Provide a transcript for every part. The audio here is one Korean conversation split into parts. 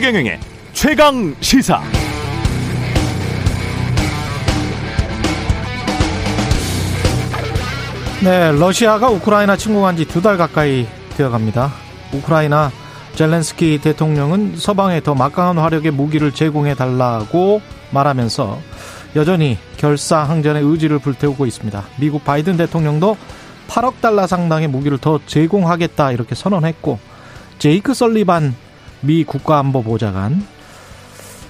최경영의 최강 시사. 네, 러시아가 우크라이나 침공한 지 두 달 가까이 되어 갑니다. 우크라이나 젤렌스키 대통령은 서방에 더 막강한 화력의 무기를 제공해 달라고 말하면서 여전히 결사항전의 의지를 불태우고 있습니다. 미국 바이든 대통령도 8억 달러 상당의 무기를 더 제공하겠다 이렇게 선언했고 제이크 설리반 미 국가안보보좌관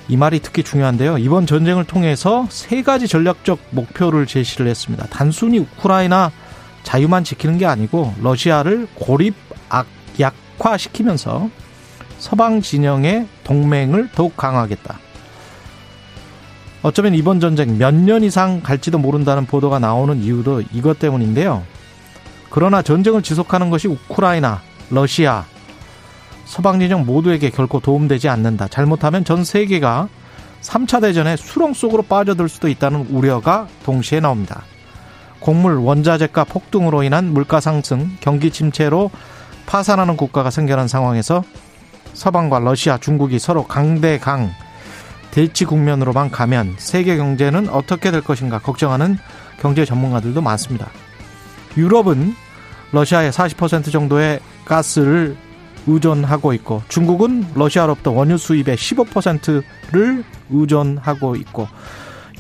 이 말이 특히 중요한데요. 이번 전쟁을 통해서 세 가지 전략적 목표를 제시를 했습니다. 단순히 우크라이나 자유만 지키는 게 아니고 러시아를 고립 약화시키면서 서방 진영의 동맹을 더욱 강화하겠다. 어쩌면 이번 전쟁 몇 년 이상 갈지도 모른다는 보도가 나오는 이유도 이것 때문인데요. 그러나 전쟁을 지속하는 것이 우크라이나, 러시아, 서방 진영 모두에게 결코 도움되지 않는다. 잘못하면 전 세계가 3차 대전의 수렁 속으로 빠져들 수도 있다는 우려가 동시에 나옵니다. 곡물, 원자재가 폭등으로 인한 물가 상승, 경기 침체로 파산하는 국가가 생겨난 상황에서 서방과 러시아, 중국이 서로 강대강 대치 국면으로만 가면 세계 경제는 어떻게 될 것인가 걱정하는 경제 전문가들도 많습니다. 유럽은 러시아의 40% 정도의 가스를 의존하고 있고 중국은 러시아로부터 원유 수입의 15%를 의존하고 있고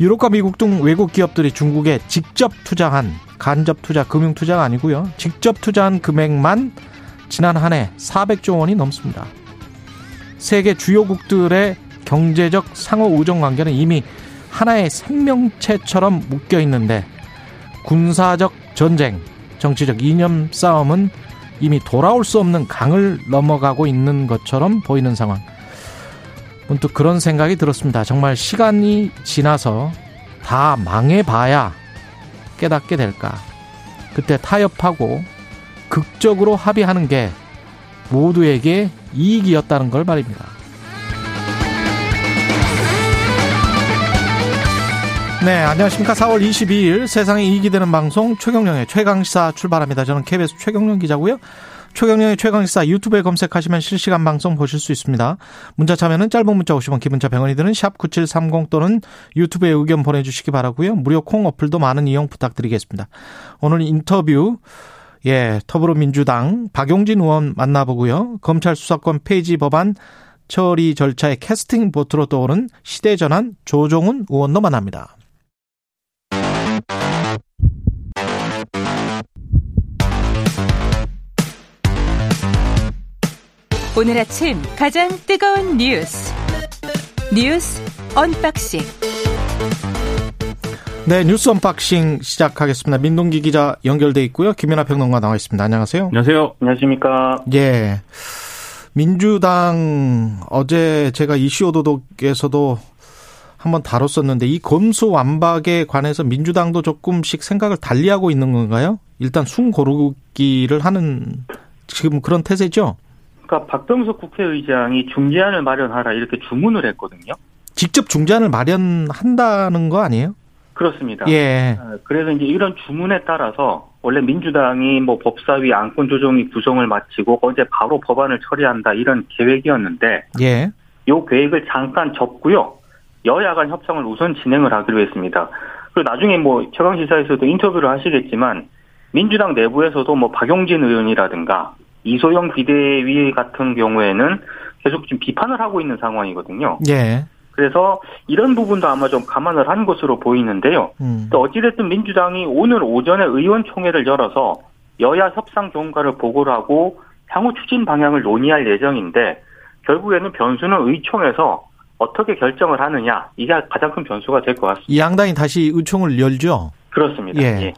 유럽과 미국 등 외국 기업들이 중국에 직접 투자한 간접 투자, 금융 투자가 아니고요. 직접 투자한 금액만 지난 한 해 400조 원이 넘습니다. 세계 주요국들의 경제적 상호 우정 관계는 이미 하나의 생명체처럼 묶여 있는데 군사적 전쟁, 정치적 이념 싸움은 이미 돌아올 수 없는 강을 넘어가고 있는 것처럼 보이는 상황. 문득 그런 생각이 들었습니다. 정말 시간이 지나서 다 망해봐야 깨닫게 될까. 그때 타협하고 극적으로 합의하는 게 모두에게 이익이었다는 걸 말입니다. 네, 안녕하십니까. 4월 22일 세상에 이익이 되는 방송 최경령의 최강시사 출발합니다. 저는 KBS 최경령 기자고요. 최경령의 최강시사 유튜브에 검색하시면 실시간 방송 보실 수 있습니다. 문자 참여는 짧은 문자 50원, 기본자 100원이 드는 샵 9730 또는 유튜브에 의견 보내주시기 바라고요. 무료 콩 어플도 많은 이용 부탁드리겠습니다. 오늘 인터뷰 예, 더불어민주당 박용진 의원 만나보고요. 검찰 수사권 폐지 법안 처리 절차의 캐스팅 보트로 떠오른 시대전환 조정훈 의원도 만납니다. 오늘 아침 가장 뜨거운 뉴스 뉴스 unboxing 네 뉴스 unboxing 시작하겠습니다. 민동기 기자 연결돼 있고요. 김민하 평론가 나와 있습니다. 안녕하세요. 안녕하세요. 안녕하십니까. 예. 민주당 어제 제가 이슈 오도독에서도 한번 다뤘었는데 이 검수 완박에 관해서 민주당도 조금씩 생각을 달리하고 있는 건가요? 일단 순 고르기를 하는 지금 그런 태세죠? 그러니까 박병석 국회의장이 중재안을 마련하라 이렇게 주문을 했거든요. 직접 중재안을 마련한다는 거 아니에요? 그렇습니다. 예. 아, 그래서 이제 이런 주문에 따라서 원래 민주당이 뭐 법사위 안건 조정이 구성을 마치고 어제 바로 법안을 처리한다 이런 계획이었는데 예. 요 계획을 잠깐 접고요. 여야 간 협상을 우선 진행을 하기로 했습니다. 그리고 나중에 뭐 최강 시사에서도 인터뷰를 하시겠지만 민주당 내부에서도 뭐 박용진 의원이라든가 이소영 비대위 같은 경우에는 계속 지금 비판을 하고 있는 상황이거든요. 예. 그래서 이런 부분도 아마 좀 감안을 한 것으로 보이는데요. 음. 또 어찌됐든 민주당이 오늘 오전에 의원총회를 열어서 여야 협상 경과를 보고를 하고 향후 추진 방향을 논의할 예정인데 결국에는 변수는 의총에서 어떻게 결정을 하느냐 이게 가장 큰 변수가 될 것 같습니다. 이 양당이 다시 의총을 열죠. 그렇습니다. 예. 예.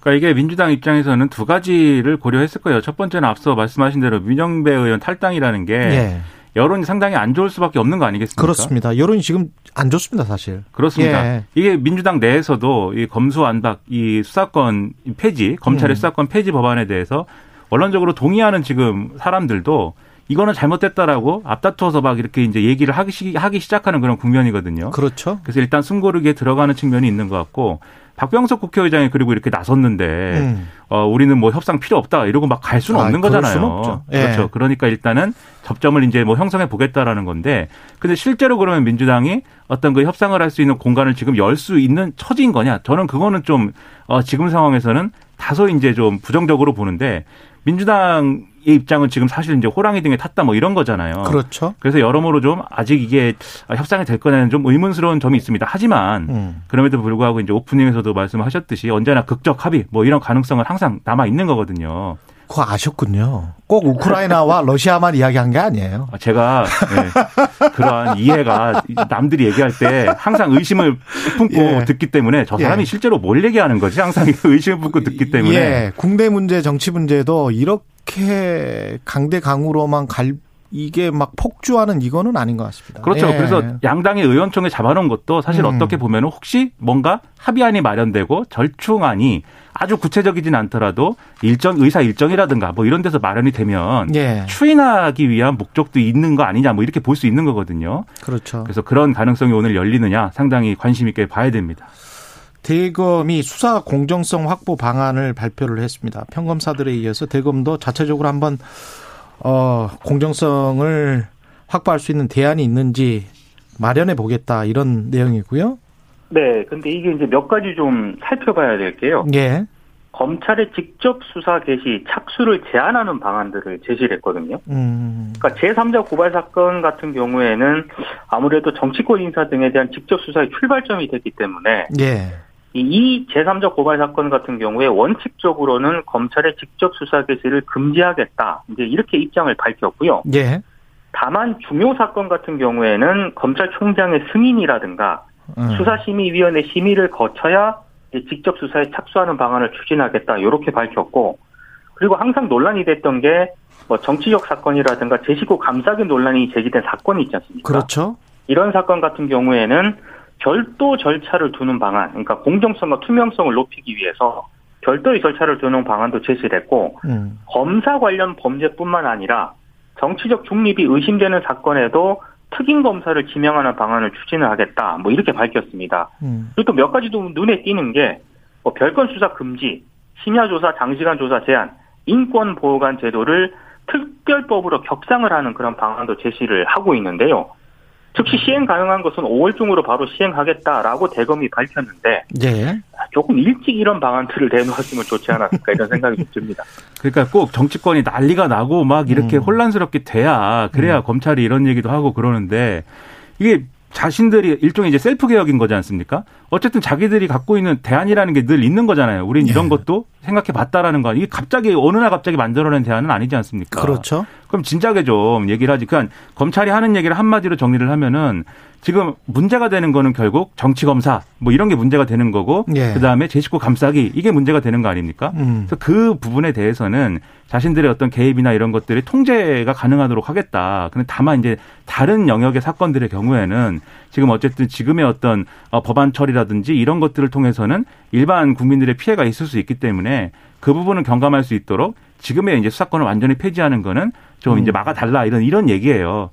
그러니까 이게 민주당 입장에서는 두 가지를 고려했을 거예요. 첫 번째는 앞서 말씀하신 대로 민영배 의원 탈당이라는 게 예. 여론이 상당히 안 좋을 수밖에 없는 거 아니겠습니까? 그렇습니다. 여론이 지금 안 좋습니다, 사실. 그렇습니다. 예. 이게 민주당 내에서도 이 검수 안박 이 수사권 폐지 검찰의 음. 수사권 폐지 법안에 대해서 원론적으로 동의하는 지금 사람들도 이거는 잘못됐다라고 앞다투어서 막 이렇게 이제 얘기를 하기, 시, 하기 시작하는 그런 국면이거든요. 그렇죠. 그래서 일단 숨고르기에 들어가는 측면이 있는 것 같고 박병석 국회의장이 그리고 이렇게 나섰는데 음. 어 우리는 뭐 협상 필요 없다 이러고 막 갈 수는 아, 없는 거잖아요. 수는 없죠. 예. 그렇죠. 그러니까 일단은 접점을 이제 뭐 형성해 보겠다라는 건데 근데 실제로 그러면 민주당이 어떤 그 협상을 할 수 있는 공간을 지금 열 수 있는 처지인 거냐? 저는 그거는 좀 어, 지금 상황에서는 다소 이제 좀 부정적으로 보는데 민주당의 입장은 지금 사실 이제 호랑이 등에 탔다 뭐 이런 거잖아요. 그렇죠. 그래서 여러모로 좀 아직 이게 협상이 될 거냐는 좀 의문스러운 점이 있습니다. 하지만 음. 그럼에도 불구하고 이제 오프닝에서도 말씀하셨듯이 언제나 극적 합의 뭐 이런 가능성은 항상 남아 있는 거거든요. 그거 아셨군요. 꼭 우크라이나와 러시아만 이야기한 게 아니에요. 아, 제가 네, 그러한 이해가 남들이 얘기할 때 항상 의심을 품고 예. 듣기 때문에 저 사람이 예. 실제로 뭘 얘기하는 거지 항상 의심을 품고 듣기 때문에 예, 국내 문제, 정치 문제도 이렇게 강대강으로만 갈 이게 막 폭주하는 이거는 아닌 것 같습니다. 그렇죠. 예. 그래서 양당의 의원총회 잡아놓은 것도 사실 음. 어떻게 보면 혹시 뭔가 합의안이 마련되고 절충안이 아주 구체적이진 않더라도 일정 의사 일정이라든가 뭐 이런 데서 마련이 되면 예, 추인하기 위한 목적도 있는 거 아니냐 뭐 이렇게 볼 수 있는 거거든요. 그렇죠. 그래서 그런 가능성이 오늘 열리느냐 상당히 관심 있게 봐야 됩니다. 대검이 수사 공정성 확보 방안을 발표를 했습니다. 평검사들에 이어서 대검도 자체적으로 한번 어 공정성을 확보할 수 있는 대안이 있는지 마련해 보겠다 이런 내용이고요. 네, 근데 이게 이제 몇 가지 좀 살펴봐야 될 게요. 예. 검찰의 직접 수사 개시 착수를 제한하는 방안들을 제시를 했거든요. 음. 그러니까 제3자 고발 사건 같은 경우에는 아무래도 정치권 인사 등에 대한 직접 수사의 출발점이 됐기 때문에 예. 이- 이 제3자 고발 사건 같은 경우에 원칙적으로는 검찰의 직접 수사 개시를 금지하겠다. 이제 이렇게 입장을 밝혔고요. 예. 다만 중요 사건 같은 경우에는 검찰총장의 승인이라든가 음. 수사심의위원회 심의를 거쳐야 직접 수사에 착수하는 방안을 추진하겠다. 이렇게 밝혔고 그리고 항상 논란이 됐던 게 뭐 정치적 사건이라든가 제시고 감싸기 논란이 제기된 사건이 있지 않습니까? 그렇죠. 이런 사건 같은 경우에는 별도 절차를 두는 방안, 그러니까 공정성과 투명성을 높이기 위해서 별도의 절차를 두는 방안도 제시를 했고 음. 검사 관련 범죄뿐만 아니라 정치적 중립이 의심되는 사건에도 특임 검사를 지명하는 방안을 추진을 하겠다. 뭐 이렇게 밝혔습니다. 음. 그리고 또 몇 가지 도 눈에 띄는 게 뭐 별건 수사 금지, 심야 조사, 장시간 조사 제한, 인권 보호관 제도를 특별법으로 격상을 하는 그런 방안도 제시를 하고 있는데요. 즉시 시행 가능한 것은 5월 중으로 바로 시행하겠다라고 대검이 밝혔는데 예. 조금 일찍 이런 방안들을 내놓았으면 좋지 않았을까 이런 생각이 좀 듭니다. 그러니까 꼭 정치권이 난리가 나고 막 이렇게 음. 혼란스럽게 돼야 그래야 검찰이 이런 얘기도 하고 그러는데 이게 자신들이 일종의 이제 셀프 개혁인 거지 않습니까? 어쨌든 자기들이 갖고 있는 대안이라는 게 늘 있는 거잖아요. 우린 이런 예. 것도 생각해 봤다라는 거. 이게 갑자기 어느 날 갑자기 만들어낸 대안은 아니지 않습니까? 그렇죠. 그럼 진작에 좀 얘기를 하지. 그러니까 검찰이 하는 얘기를 한마디로 정리를 하면은 지금 문제가 되는 거는 결국 정치 검사 뭐 이런 게 문제가 되는 거고 예. 그다음에 제 식구 감싸기 이게 문제가 되는 거 아닙니까? 음. 그래서 그 부분에 대해서는 자신들의 어떤 개입이나 이런 것들이 통제가 가능하도록 하겠다. 근데 다만 이제 다른 영역의 사건들의 경우에는 지금 어쨌든 지금의 어떤 어, 법안 처리라든지 이런 것들을 통해서는 일반 국민들의 피해가 있을 수 있기 때문에 그 부분은 경감할 수 있도록 지금의 이제 수사권을 완전히 폐지하는 거는 좀 이제 막아달라 이런 이런 얘기예요.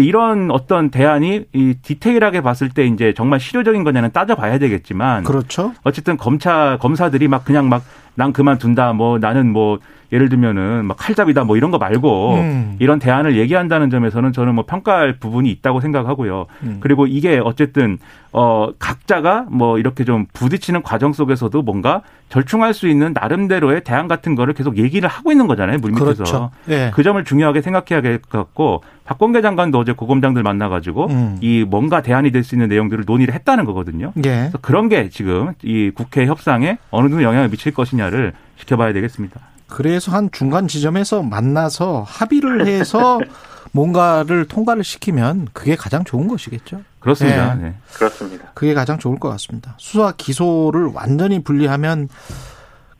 근데 이런 어떤 대안이 이 디테일하게 봤을 때 이제 정말 실효적인 거냐는 따져봐야 되겠지만 그렇죠. 어쨌든 검찰 검사들이 막 그냥 막 난 그만둔다 뭐 나는 뭐 예를 들면은 막 칼잡이다 뭐 이런 거 말고 음. 이런 대안을 얘기한다는 점에서는 저는 뭐 평가할 부분이 있다고 생각하고요. 음. 그리고 이게 어쨌든 어 각자가 뭐 이렇게 좀 부딪히는 과정 속에서도 뭔가 절충할 수 있는 나름대로의 대안 같은 거를 계속 얘기를 하고 있는 거잖아요. 물밑에서. 그렇죠. 예. 그 점을 중요하게 생각해야 될 것 같고 박범계 장관도 어제 고검장들 만나가지고 음. 이 뭔가 대안이 될 수 있는 내용들을 논의를 했다는 거거든요. 예. 그래서 그런 게 지금 이 국회 협상에 어느 정도 영향을 미칠 것이냐를 지켜봐야 되겠습니다. 그래서 한 중간 지점에서 만나서 합의를 해서 뭔가를 통과를 시키면 그게 가장 좋은 것이겠죠. 그렇습니다. 네. 네. 그렇습니다. 그게 가장 좋을 것 같습니다. 수사 기소를 완전히 분리하면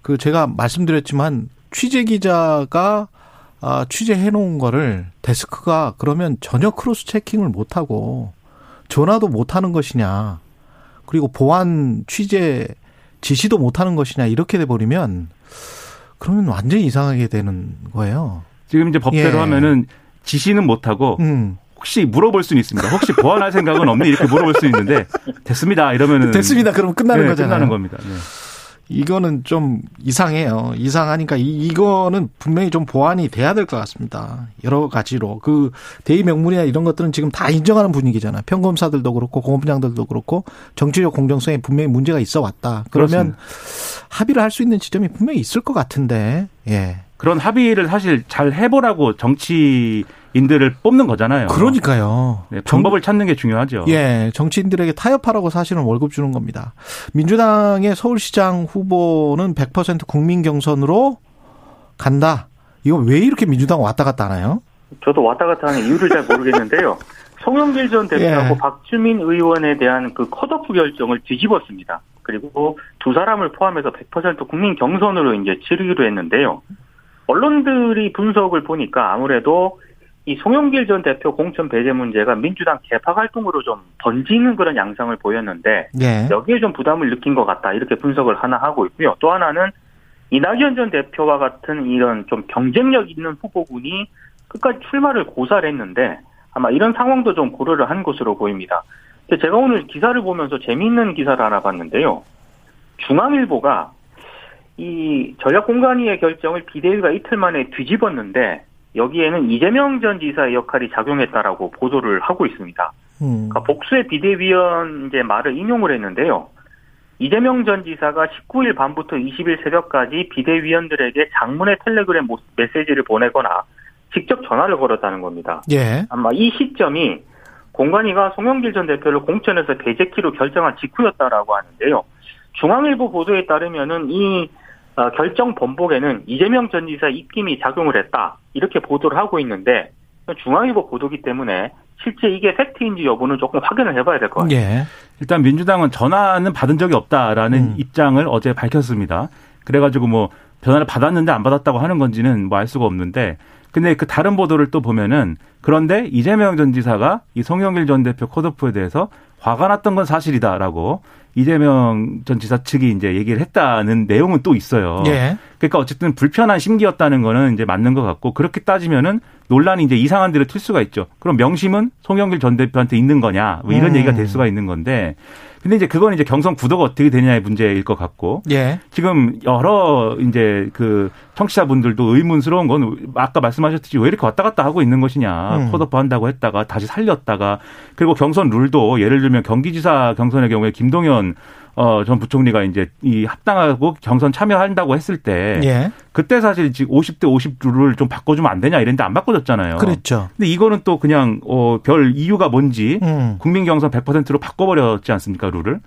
그 제가 말씀드렸지만 취재 기자가 아, 취재해 놓은 거를 데스크가 그러면 전혀 크로스 체킹을 못 하고 전화도 못 하는 것이냐. 그리고 보안 취재 지시도 못 하는 것이냐 이렇게 돼 버리면 그러면 완전히 이상하게 되는 거예요. 지금 이제 법대로 예. 하면은 지시는 못하고 음. 혹시 물어볼 수는 있습니다. 혹시 보완할 생각은 없니? 이렇게 물어볼 수 있는데 됐습니다. 이러면은 됐습니다. 그럼 끝나는 네, 거잖아요. 끝나는 겁니다. 네. 이거는 좀 이상해요. 이상하니까 이, 이거는 분명히 좀 보완이 돼야 될 것 같습니다. 여러 가지로 그 대의 명분이나 이런 것들은 지금 다 인정하는 분위기잖아요. 평검사들도 그렇고 공업장들도 그렇고 정치적 공정성에 분명히 문제가 있어 왔다. 그러면 그렇습니다. 합의를 할 수 있는 지점이 분명히 있을 것 같은데. 예. 그런 합의를 사실 잘 해보라고 정치인들을 뽑는 거잖아요. 그러니까요. 네, 방법을 찾는 게 중요하죠. 예, 정치인들에게 타협하라고 사실은 월급 주는 겁니다. 민주당의 서울시장 후보는 100% 국민 경선으로 간다. 이거 왜 이렇게 민주당 왔다 갔다 하나요? 저도 왔다 갔다 하는 이유를 잘 모르겠는데요. 송영길 전 대표하고 예. 박주민 의원에 대한 그 컷오프 결정을 뒤집었습니다. 그리고 두 사람을 포함해서 100% 국민 경선으로 이제 치르기로 했는데요. 언론들이 분석을 보니까 아무래도 이 송영길 전 대표 공천 배제 문제가 민주당 개파 활동으로 좀 번지는 그런 양상을 보였는데 예. 여기에 좀 부담을 느낀 것 같다 이렇게 분석을 하나 하고 있고요. 또 하나는 이낙연 전 대표와 같은 이런 좀 경쟁력 있는 후보군이 끝까지 출마를 고사를 했는데 아마 이런 상황도 좀 고려를 한 것으로 보입니다. 제가 오늘 기사를 보면서 재미있는 기사를 하나 봤는데요. 중앙일보가 이 전략 공간위의 결정을 비대위가 이틀 만에 뒤집었는데 여기에는 이재명 전 지사의 역할이 작용했다라고 보도를 하고 있습니다. 음. 그러니까 복수의 비대위원 이제 말을 인용을 했는데요. 이재명 전 지사가 19일 밤부터 20일 새벽까지 비대위원들에게 장문의 텔레그램 모- 메시지를 보내거나 직접 전화를 걸었다는 겁니다. 예. 아마 이 시점이 공관위가 송영길 전 대표를 공천에서 배제키로 결정한 직후였다라고 하는데요. 중앙일보 보도에 따르면은 이 어, 결정 번복에는 이재명 전 지사 입김이 작용을 했다 이렇게 보도를 하고 있는데 중앙일보 보도기 때문에 실제 이게 팩트인지 여부는 조금 확인을 해봐야 될 것 같아요. 예. 일단 민주당은 전화는 받은 적이 없다라는 음. 입장을 어제 밝혔습니다. 그래가지고 뭐 전화를 받았는데 안 받았다고 하는 건지는 뭐 알 수가 없는데 근데 그 다른 보도를 또 보면은 그런데 이재명 전 지사가 이 송영길 전 대표 컷오프에 대해서 화가 났던 건 사실이다라고 이재명 전 지사 측이 이제 얘기를 했다는 내용은 또 있어요. 예. 그러니까 어쨌든 불편한 심기였다는 거는 이제 맞는 것 같고 그렇게 따지면은 논란이 이제 이상한 데로 튈 수가 있죠. 그럼 명심은 송영길 전 대표한테 있는 거냐 뭐 이런 음. 얘기가 될 수가 있는 건데 근데 이제 그건 이제 경선 구도가 어떻게 되냐의 문제일 것 같고 예. 지금 여러 이제 그 청취자분들도 의문스러운 건 아까 말씀하셨듯이 왜 이렇게 왔다 갔다 하고 있는 것이냐 음. 컷오프 한다고 했다가 다시 살렸다가 그리고 경선 룰도 예를 들면 경기지사 경선의 경우에 김동연 어, 전 부총리가 이제 이 합당하고 경선 참여한다고 했을 때 예. 그때 사실 지금 50대 50 룰을 좀 바꿔주면 안 되냐 이랬는데 안 바꿔줬잖아요. 그랬죠. 근데 이거는 또 그냥 어, 별 이유가 뭔지 음. 국민 경선 100%로 바꿔버렸지 않습니까 룰을?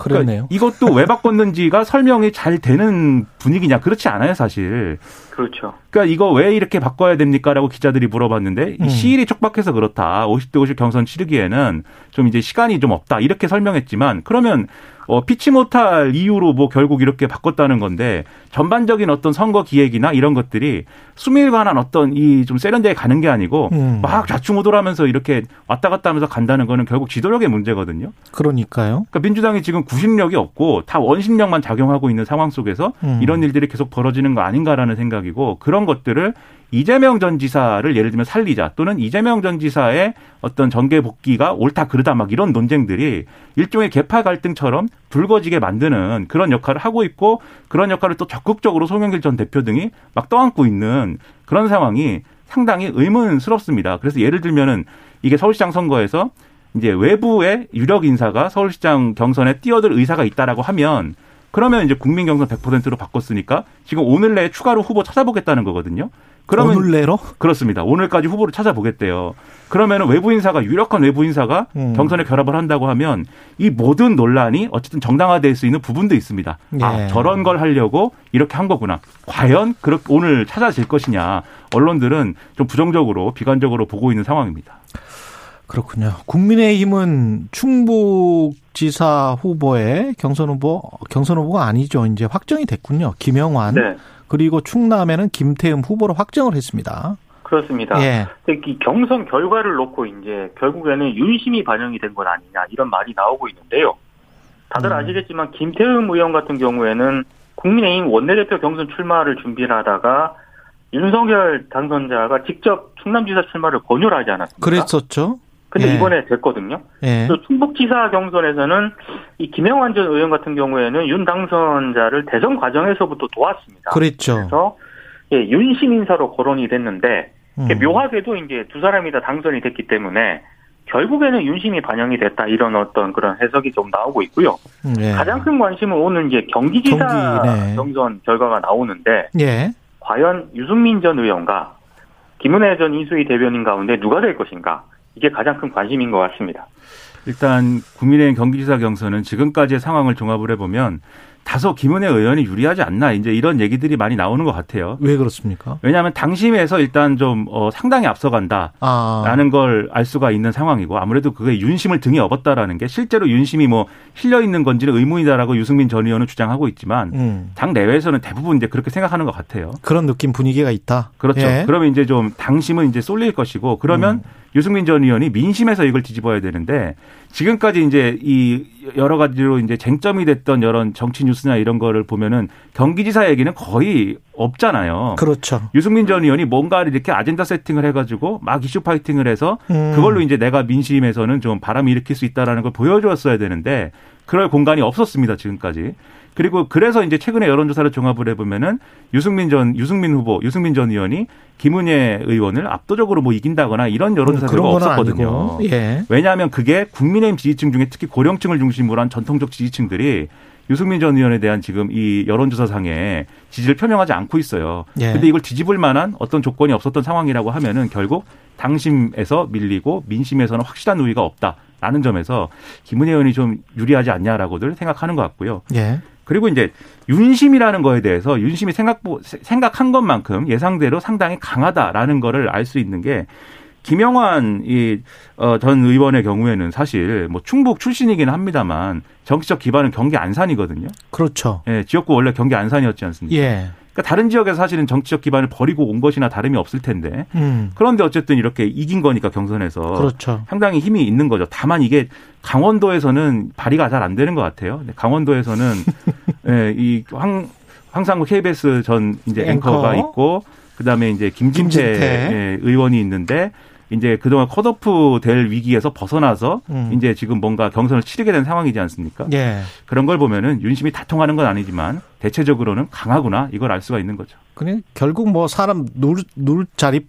그러네요. 그러니까 이것도 왜 바꿨는지가 설명이 잘 되는 분위기냐 그렇지 않아요 사실. 그렇죠. 그러니까 이거 왜 이렇게 바꿔야 됩니까라고 기자들이 물어봤는데 음. 이 시일이 촉박해서 그렇다. 50대 50 경선 치르기에는 좀 이제 시간이 좀 없다. 이렇게 설명했지만 그러면 어 피치 못할 이유로 뭐 결국 이렇게 바꿨다는 건데 전반적인 어떤 선거 기획이나 이런 것들이 수밀 관한 어떤 이 좀 세련되게 가는 게 아니고 음. 막 좌충우돌하면서 이렇게 왔다 갔다 하면서 간다는 거는 결국 지도력의 문제거든요. 그러니까요. 그러니까 민주당이 지금 구심력이 없고 다 원심력만 작용하고 있는 상황 속에서 음. 이런 일들이 계속 벌어지는 거 아닌가라는 생각이고 그런 것들을 이재명 전 지사를 예를 들면 살리자 또는 이재명 전 지사의 어떤 정계 복귀가 옳다 그르다 막 이런 논쟁들이 일종의 개파 갈등처럼 불거지게 만드는 그런 역할을 하고 있고 그런 역할을 또 적극적으로 송영길 전 대표 등이 막 떠안고 있는 그런 상황이 상당히 의문스럽습니다. 그래서 예를 들면은 이게 서울시장 선거에서 이제 외부의 유력 인사가 서울시장 경선에 뛰어들 의사가 있다라고 하면 그러면 이제 국민 경선 100%로 바꿨으니까 지금 오늘 내에 추가로 후보 찾아보겠다는 거거든요. 그러면 오늘 내로 그렇습니다. 오늘까지 후보를 찾아보겠대요. 그러면은 외부 인사가 유력한 외부 인사가 음. 경선에 결합을 한다고 하면 이 모든 논란이 어쨌든 정당화될 수 있는 부분도 있습니다. 예. 아 저런 걸 하려고 이렇게 한 거구나. 과연 그렇게 오늘 찾아질 것이냐? 언론들은 좀 부정적으로 비관적으로 보고 있는 상황입니다. 그렇군요. 국민의힘은 충북지사 후보의 경선 후보 경선 후보가 아니죠. 이제 확정이 됐군요. 김영환 네. 그리고 충남에는 김태흠 후보로 확정을 했습니다. 그렇습니다. 예. 이 경선 결과를 놓고 이제 결국에는 윤심이 반영이 된 건 아니냐 이런 말이 나오고 있는데요. 다들 음. 아시겠지만 김태흠 의원 같은 경우에는 국민의힘 원내대표 경선 출마를 준비를 하다가 윤석열 당선자가 직접 충남지사 출마를 권유를 하지 않았습니까? 그랬었죠. 근데 예. 이번에 됐거든요. 예. 또 충북지사 경선에서는 이 김영환 전 의원 같은 경우에는 윤 당선자를 대선 과정에서부터 도왔습니다. 그랬죠. 그래서 예, 윤심 인사로 거론이 됐는데 음. 묘하게도 이제 두 사람이 다 당선이 됐기 때문에 결국에는 윤심이 반영이 됐다 이런 어떤 그런 해석이 좀 나오고 있고요. 음, 예. 가장 큰 관심은 오늘 이제 경기지사 경기, 네. 경선 결과가 나오는데 예. 과연 유승민 전 의원과 김은혜 전 이수희 대변인 가운데 누가 될 것인가 이게 가장 큰 관심인 것 같습니다. 일단 국민의힘 경기지사 경선은 지금까지의 상황을 종합을 해보면 다소 김은혜 의원이 유리하지 않나 이제 이런 얘기들이 많이 나오는 것 같아요. 왜 그렇습니까? 왜냐하면 당심에서 일단 좀 어, 상당히 앞서간다. 아. 라는 걸알 수가 있는 상황이고 아무래도 그게 윤심을 등에 업었다라는 게 실제로 윤심이 뭐 실려 있는 건지는 의문이다라고 유승민 전 의원은 주장하고 있지만 음. 당 내외에서는 대부분 이제 그렇게 생각하는 것 같아요. 그런 느낌 분위기가 있다. 그렇죠. 예. 그러면 이제 좀 당심은 이제 쏠릴 것이고 그러면 음. 유승민 전 의원이 민심에서 이걸 뒤집어야 되는데 지금까지 이제 이 여러 가지로 이제 쟁점이 됐던 여러 정치 뉴스나 이런 거를 보면은 경기지사 얘기는 거의 없잖아요. 그렇죠. 유승민 전 의원이 뭔가를 이렇게 아젠다 세팅을 해가지고 막 이슈 파이팅을 해서 음. 그걸로 이제 내가 민심에서는 좀 바람이 일으킬 수 있다라는 걸 보여줬어야 되는데 그럴 공간이 없었습니다 지금까지. 그리고 그래서 이제 최근에 여론조사를 종합을 해보면은 유승민 전 유승민 후보 유승민 전 의원이 김은혜 의원을 압도적으로 뭐 이긴다거나 이런 여론조사 그런 결과 건 없었거든요. 예. 왜냐하면 그게 국민의힘 지지층 중에 특히 고령층을 중심으로 한 전통적 지지층들이 유승민 전 의원에 대한 지금 이 여론조사상에 지지를 표명하지 않고 있어요. 예. 근데 이걸 뒤집을 만한 어떤 조건이 없었던 상황이라고 하면은 결국 당심에서 밀리고 민심에서는 확실한 우위가 없다 라는 점에서 김은혜 의원이 좀 유리하지 않냐라고들 생각하는 것 같고요. 예. 그리고 이제 윤심이라는 거에 대해서 윤심이 생각 생각한 것만큼 예상대로 상당히 강하다라는 거를 알 수 있는 게 김영환 이전 의원의 경우에는 사실 뭐 충북 출신이기는 합니다만 정치적 기반은 경기 안산이거든요. 그렇죠. 예, 지역구 원래 경기 안산이었지 않습니까? 예. 그러니까 다른 지역에서 사실은 정치적 기반을 버리고 온 것이나 다름이 없을 텐데 음. 그런데 어쨌든 이렇게 이긴 거니까 경선에서 그렇죠. 상당히 힘이 있는 거죠. 다만 이게 강원도에서는 발휘가 잘 안 되는 것 같아요. 강원도에서는 예, 이 황, 황상국 KBS 전 이제 앵커. 앵커가 있고 그다음에 이제 김진태, 김진태. 예, 의원이 있는데 이제 그동안 컷오프 될 위기에서 벗어나서 음. 이제 지금 뭔가 경선을 치르게 된 상황이지 않습니까? 예. 그런 걸 보면은 윤심이 다 통하는 건 아니지만 대체적으로는 강하구나 이걸 알 수가 있는 거죠. 그냥 결국 뭐 사람 누울, 누울 자리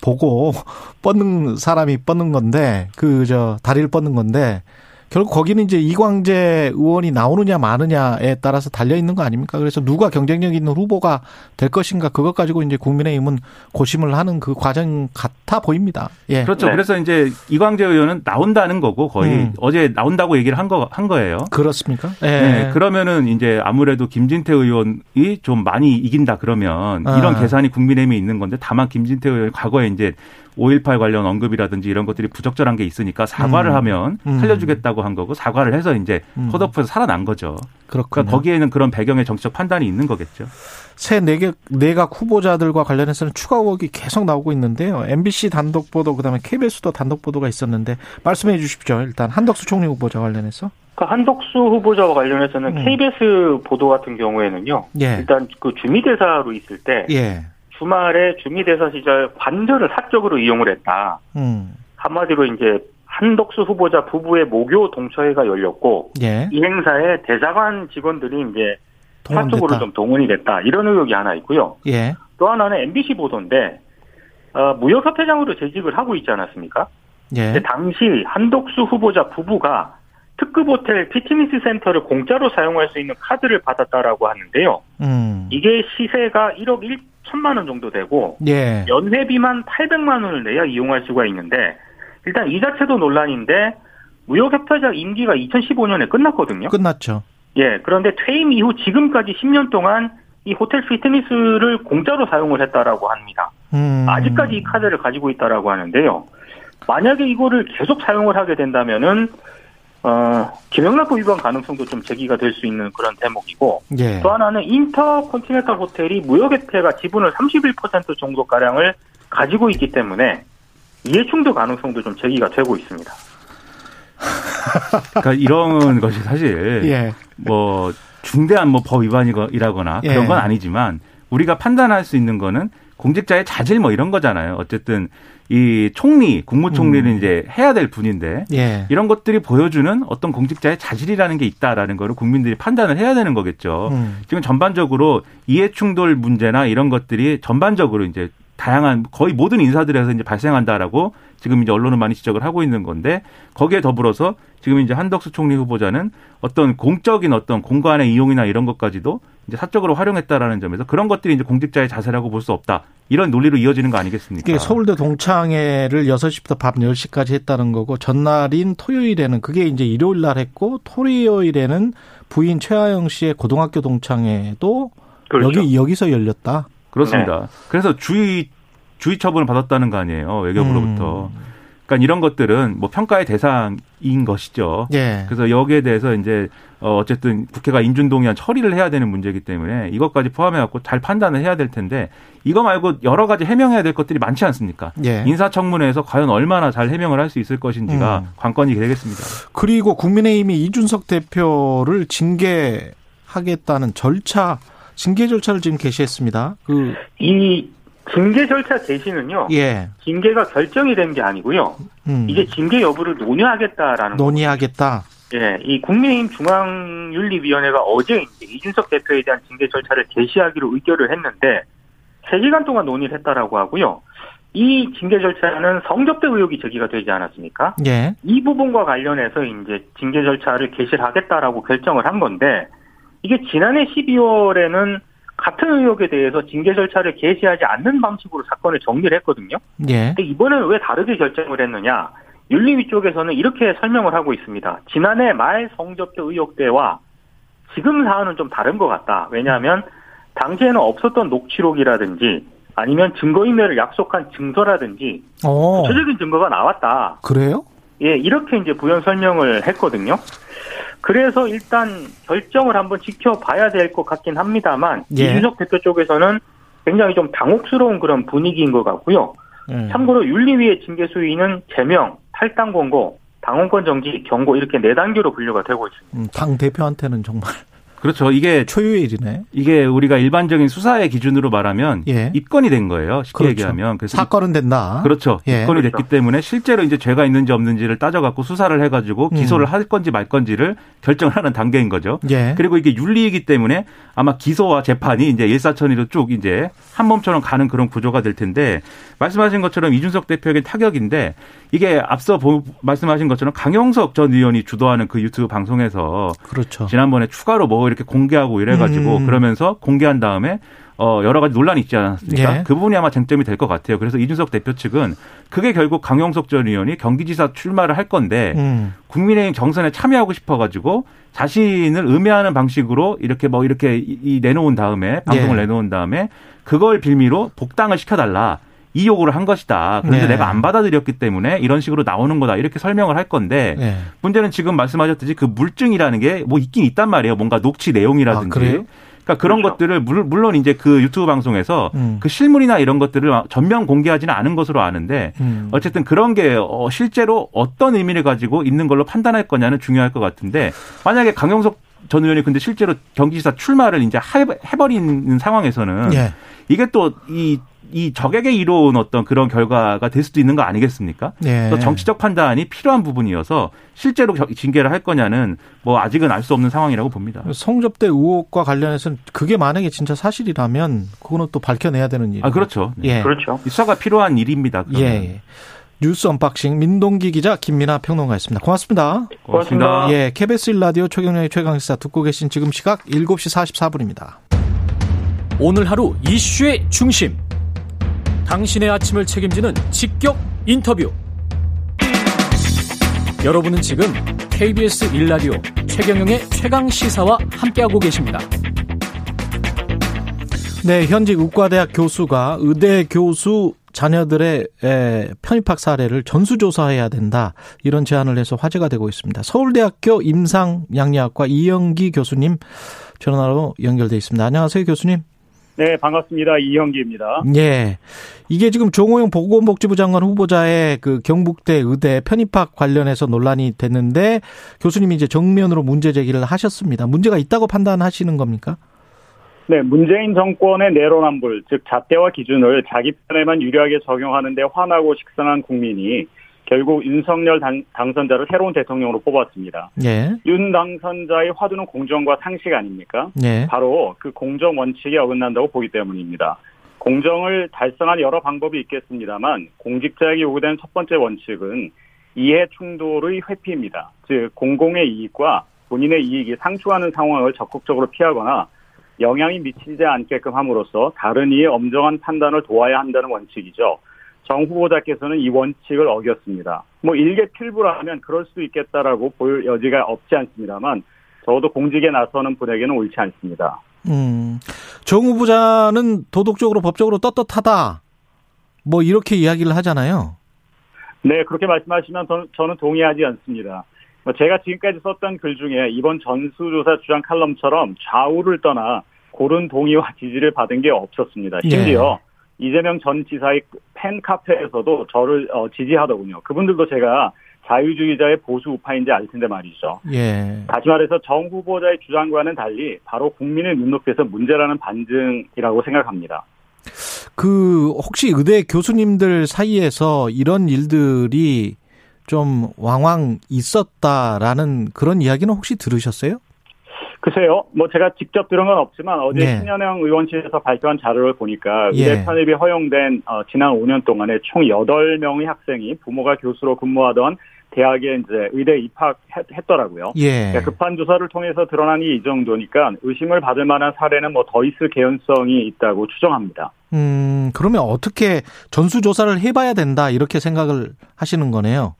보고 뻗는 사람이 뻗는 건데 그 저 다리를 뻗는 건데 결국 거기는 이제 이광재 의원이 나오느냐 마느냐에 따라서 달려 있는 거 아닙니까? 그래서 누가 경쟁력 있는 후보가 될 것인가 그것 가지고 이제 국민의힘은 고심을 하는 그 과정 같아 보입니다. 예. 그렇죠. 네. 그래서 이제 이광재 의원은 나온다는 거고 거의 음. 어제 나온다고 얘기를 한 거 한 거예요. 그렇습니까? 예. 네, 그러면은 이제 아무래도 김진태 의원이 좀 많이 이긴다 그러면 아. 이런 계산이 국민의힘에 있는 건데 다만 김진태 의원이 과거에 이제 5.18 관련 언급이라든지 이런 것들이 부적절한 게 있으니까 사과를 음. 하면 음. 살려주겠다고 한 거고 사과를 해서 이제 음. 컷오프에서 살아난 거죠. 그렇군요. 그러니까 거기에는 그런 배경의 정치적 판단이 있는 거겠죠. 새 내각, 내각 후보자들과 관련해서는 추가 의혹이 계속 나오고 있는데요. MBC 단독 보도, 그 다음에 KBS도 단독 보도가 있었는데 말씀해 주십시오. 일단 한덕수 총리 후보자 관련해서. 그 한덕수 후보자와 관련해서는 음. KBS 보도 같은 경우에는요. 예. 일단 그 주미대사로 있을 때 예. 주말에 주미대사 시절 관절을 사적으로 이용을 했다. 음. 한마디로 이제 한덕수 후보자 부부의 모교 동처회가 열렸고 예. 이 행사에 대사관 직원들이 이제 사적으로. 좀 동원이 됐다. 이런 의혹이 하나 있고요. 예. 또 하나는 MBC 보도인데 어, 무역협회장으로 재직을 하고 있지 않았습니까? 예. 당시 한덕수 후보자 부부가 특급 호텔 피트니스 센터를 공짜로 사용할 수 있는 카드를 받았다라고 하는데요. 음. 이게 시세가 1억 1 천만 원 정도 되고 예. 연회비만 800만 원을 내야 이용할 수가 있는데 일단 이 자체도 논란인데 무역협회장 임기가 2015년에 끝났거든요. 끝났죠. 예, 그런데 퇴임 이후 지금까지 10년 동안 이 호텔 피트니스를 공짜로 사용을 했다라고 합니다. 음. 아직까지 이 카드를 가지고 있다라고 하는데요. 만약에 이거를 계속 사용을 하게 된다면은 어, 김영란법 위반 가능성도 좀 제기가 될 수 있는 그런 대목이고 예. 또 하나는 인터컨티넨탈 호텔이 무역협회가 지분을 31% 정도 가량을 가지고 있기 때문에 이해충돌 가능성도 좀 제기가 되고 있습니다. 그러니까 이런 것이 사실 예. 뭐 중대한 뭐 법 위반이라거나 예. 그런 건 아니지만 우리가 판단할 수 있는 거는 공직자의 자질 뭐 이런 거잖아요. 어쨌든 이 총리, 국무총리는 음. 이제 해야 될 분인데 예. 이런 것들이 보여주는 어떤 공직자의 자질이라는 게 있다라는 거를 국민들이 판단을 해야 되는 거겠죠. 음. 지금 전반적으로 이해충돌 문제나 이런 것들이 전반적으로 이제 다양한 거의 모든 인사들에서 이제 발생한다라고 지금 이제 언론은 많이 지적을 하고 있는 건데 거기에 더불어서 지금 이제 한덕수 총리 후보자는 어떤 공적인 어떤 공간의 이용이나 이런 것까지도 이제 사적으로 활용했다라는 점에서 그런 것들이 이제 공직자의 자세라고 볼 수 없다. 이런 논리로 이어지는 거 아니겠습니까? 이게 서울대 동창회를 6시부터 밤 10시까지 했다는 거고 전날인 토요일에는 그게 이제 일요일 날 했고 토요일에는 부인 최하영 씨의 고등학교 동창회도 그렇죠. 여기 여기서 열렸다. 그렇습니다. 그래서 주의 주의 처분을 받았다는 거 아니에요 외교부로부터. 그러니까 이런 것들은 뭐 평가의 대상인 것이죠. 예. 그래서 여기에 대해서 이제 어 어쨌든 국회가 인준동의안 처리를 해야 되는 문제이기 때문에 이것까지 포함해 갖고 잘 판단을 해야 될 텐데 이거 말고 여러 가지 해명해야 될 것들이 많지 않습니까? 예. 인사청문회에서 과연 얼마나 잘 해명을 할 수 있을 것인지가 음. 관건이 되겠습니다. 그리고 국민의힘이 이준석 대표를 징계 하겠다는 절차 징계 절차를 지금 개시했습니다. 그 이 징계 절차 개시는요. 예. 징계가 결정이 된 게 아니고요. 음. 이제 징계 여부를 논의하겠다라는 논의하겠다. 예, 이 국민의힘 중앙윤리위원회가 어제 이제 이준석 대표에 대한 징계 절차를 개시하기로 의결을 했는데 3시간 동안 논의를 했다라고 하고요. 이 징계 절차는 성접대 의혹이 제기가 되지 않았습니까? 예. 이 부분과 관련해서 이제 징계 절차를 개시를 하겠다라고 결정을 한 건데 이게 지난해 12월에는 같은 의혹에 대해서 징계 절차를 개시하지 않는 방식으로 사건을 정리를 했거든요. 예. 근데 이번에는 왜 다르게 결정을 했느냐? 윤리위 쪽에서는 이렇게 설명을 하고 있습니다. 지난해 말 성접대 의혹 때와 지금 사안은 좀 다른 것 같다. 왜냐하면 당시에는 없었던 녹취록이라든지 아니면 증거인멸을 약속한 증서라든지 어. 구체적인 증거가 나왔다. 그래요? 예, 이렇게 이제 부연 설명을 했거든요. 그래서 일단 결정을 한번 지켜봐야 될 것 같긴 합니다만 예. 이준석 대표 쪽에서는 굉장히 좀 당혹스러운 그런 분위기인 것 같고요. 예. 참고로 윤리위의 징계 수위는 제명, 탈당 권고, 당원권 정지, 경고 이렇게 네 단계로 분류가 되고 있습니다. 음, 당 대표한테는 정말 그렇죠. 이게 초유의 일이네. 이게 우리가 일반적인 수사의 기준으로 말하면 예. 입건이 된 거예요. 쉽게 그렇죠. 얘기하면. 그래서 사건은 된다. 그렇죠. 예. 입건이 그렇죠. 됐기 때문에 실제로 이제 죄가 있는지 없는지를 따져갖고 수사를 해가지고 음. 기소를 할 건지 말 건지를 결정을 하는 단계인 거죠. 예. 그리고 이게 윤리이기 때문에 아마 기소와 재판이 이제 일사천리로 쭉 이제 한 몸처럼 가는 그런 구조가 될 텐데 말씀하신 것처럼 이준석 대표에게 타격인데 이게 앞서 보- 말씀하신 것처럼 강용석 전 의원이 주도하는 그 유튜브 방송에서 그렇죠. 지난번에 추가로 뭐 이렇게 공개하고 이래가지고 음. 그러면서 공개한 다음에 어 여러 가지 논란이 있지 않았습니까? 예. 그 부분이 아마 쟁점이 될 것 같아요. 그래서 이준석 대표 측은 그게 결국 강용석 전 의원이 경기지사 출마를 할 건데 음. 국민의힘 경선에 참여하고 싶어가지고 자신을 음해하는 방식으로 이렇게 뭐 이렇게 이- 이 내놓은 다음에 방송을 예. 내놓은 다음에 그걸 빌미로 복당을 시켜달라. 이 요구를 한 것이다. 그런데 네. 내가 안 받아들였기 때문에 이런 식으로 나오는 거다. 이렇게 설명을 할 건데 예. 문제는 지금 말씀하셨듯이 그 물증이라는 게 뭐 있긴 있단 말이에요. 뭔가 녹취 내용이라든지. 아? 그러니까 그런 그렇죠. 것들을 물- 물론 이제 그 유튜브 방송에서 음. 그 실물이나 이런 것들을 전면 공개하지는 않은 것으로 아는데 음. 어쨌든 그런 게 어, 실제로 어떤 의미를 가지고 있는 걸로 판단할 거냐는 중요할 것 같은데 만약에 강용석 전 의원이 근데 실제로 경기지사 출마를 이제 해- 해버리는 상황에서는 예. 이게 또 이 이 적에게 이로운 어떤 그런 결과가 될 수도 있는 거 아니겠습니까? 예. 그래서 정치적 판단이 필요한 부분이어서 실제로 겨- 징계를 할 거냐는 뭐 아직은 알 수 없는 상황이라고 봅니다. 성접대 의혹과 관련해서는 그게 만약에 진짜 사실이라면 그거는 또 밝혀내야 되는 일. 아 그렇죠. 네. 예. 그렇죠. 이 수사가 필요한 일입니다. 예. 예. 뉴스 unboxing 민동기 기자 김민아 평론가였습니다. 고맙습니다. 고맙습니다. 예, KBS 1라디오 최경영의 최강시사 듣고 계신 지금 시각 7시 44분입니다. 오늘 하루 이슈의 중심. 당신의 아침을 책임지는 직격 인터뷰. 여러분은 지금 KBS 1라디오 최경영의 최강 시사와 함께하고 계십니다. 네, 현직 의과대학 교수가 의대 교수 자녀들의 에, 편입학 사례를 전수조사해야 된다. 이런 제안을 해서 화제가 되고 있습니다. 서울대학교 임상양리학과 이영기 교수님 전화로 연결돼 있습니다. 안녕하세요, 교수님. 네, 반갑습니다. 이형기입니다. 예. 이게 지금 조호영 보건복지부 장관 후보자의 그 경북대 의대 편입학 관련해서 논란이 됐는데 교수님이 이제 정면으로 문제 제기를 하셨습니다. 문제가 있다고 판단하시는 겁니까? 네, 문재인 정권의 내로남불, 즉 잣대와 기준을 자기 편에만 유리하게 적용하는데 화나고 식상한 국민이 결국 윤석열 당, 당선자를 새로운 대통령으로 뽑았습니다. 예. 윤 당선자의 화두는 공정과 상식 아닙니까? 예. 바로 그 공정 원칙에 어긋난다고 보기 때문입니다. 공정을 달성한 여러 방법이 있겠습니다만 공직자에게 요구되는 첫 번째 원칙은 이해 충돌의 회피입니다. 즉 공공의 이익과 본인의 이익이 상충하는 상황을 적극적으로 피하거나 영향이 미치지 않게끔 함으로써 다른 이의 엄정한 판단을 도와야 한다는 원칙이죠. 정 후보자께서는 이 원칙을 어겼습니다. 뭐 일개 필부라면 그럴 수 있겠다라고 볼 여지가 없지 않습니다만 적어도 공직에 나서는 분에게는 옳지 않습니다. 음, 정 후보자는 도덕적으로 법적으로 떳떳하다. 뭐 이렇게 이야기를 하잖아요. 네, 그렇게 말씀하시면 저는 동의하지 않습니다. 뭐 제가 지금까지 썼던 글 중에 이번 전수조사 주장 칼럼처럼 좌우를 떠나 고른 동의와 지지를 받은 게 없었습니다. 심지어 예. 이재명 전 지사의 팬카페에서도 저를 어, 지지하더군요. 그분들도 제가 자유주의자의 보수 우파인지 알 텐데 말이죠. 예. 다시 말해서 정 후보자의 주장과는 달리 바로 국민의 눈높이에서 문제라는 반증이라고 생각합니다. 그 혹시 의대 교수님들 사이에서 이런 일들이 좀 왕왕 있었다라는 그런 이야기는 혹시 들으셨어요? 글쎄요, 뭐 제가 직접 들은 건 없지만 어제 네. 신현영 의원실에서 발표한 자료를 보니까 예. 의대 편입이 허용된 어, 지난 5년 동안에 총 8명의 학생이 부모가 교수로 근무하던 대학에 이제 의대 입학했더라고요. 예. 그러니까 급한 조사를 통해서 드러난 이 정도니까 의심을 받을 만한 사례는 뭐 더 있을 개연성이 있다고 추정합니다. 음, 그러면 어떻게 전수조사를 해봐야 된다 이렇게 생각을 하시는 거네요.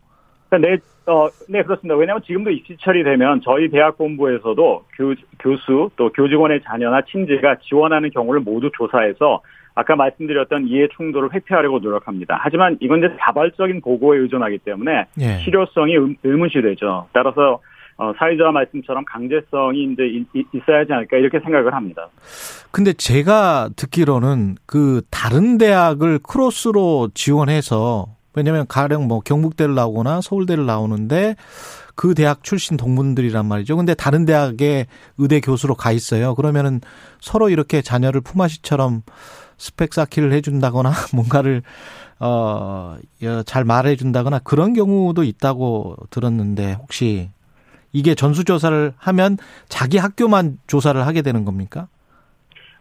네, 어, 네, 그렇습니다. 왜냐하면 지금도 입시철이 되면 저희 대학 본부에서도 교, 교수 또 교직원의 자녀나 친지가 지원하는 경우를 모두 조사해서 아까 말씀드렸던 이해 충돌을 회피하려고 노력합니다. 하지만 이건 이제 자발적인 보고에 의존하기 때문에 예. 실효성이 의문시 되죠. 따라서 어, 사회자 말씀처럼 강제성이 이제 있어야 하지 않을까 이렇게 생각을 합니다. 근데 제가 듣기로는 그 다른 대학을 크로스로 지원해서 왜냐하면 가령 뭐 경북대를 나오거나 서울대를 나오는데 그 대학 출신 동문들이란 말이죠. 근데 다른 대학에 의대 교수로 가 있어요. 그러면은 서로 이렇게 자녀를 품앗이처럼 스펙 쌓기를 해준다거나 뭔가를 어잘 말해준다거나 그런 경우도 있다고 들었는데 혹시 이게 전수조사를 하면 자기 학교만 조사를 하게 되는 겁니까?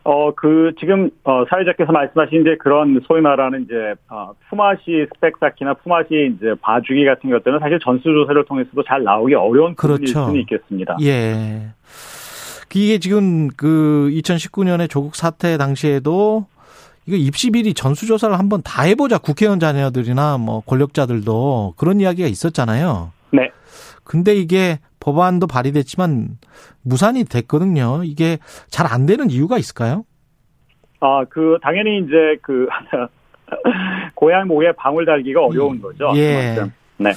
어, 그, 지금, 어, 사회자께서 말씀하신 이제 그런 소위 말하는 이제, 어, 품앗이 스펙 쌓기나 품앗이 이제 봐주기 같은 것들은 사실 전수조사를 통해서도 잘 나오기 어려운 부분일 그렇죠. 수는 있겠습니다. 예. 이게 지금 그 2019년에 조국 사태 당시에도 이거 입시 비리 전수조사를 한번 다 해보자 국회의원 자녀들이나 뭐 권력자들도 그런 이야기가 있었잖아요. 네. 근데 이게 법안도 발의됐지만 무산이 됐거든요. 이게 잘 안 되는 이유가 있을까요? 아, 그 당연히 이제 그 고향 목에 방울 달기가 어려운 거죠. 예. 네.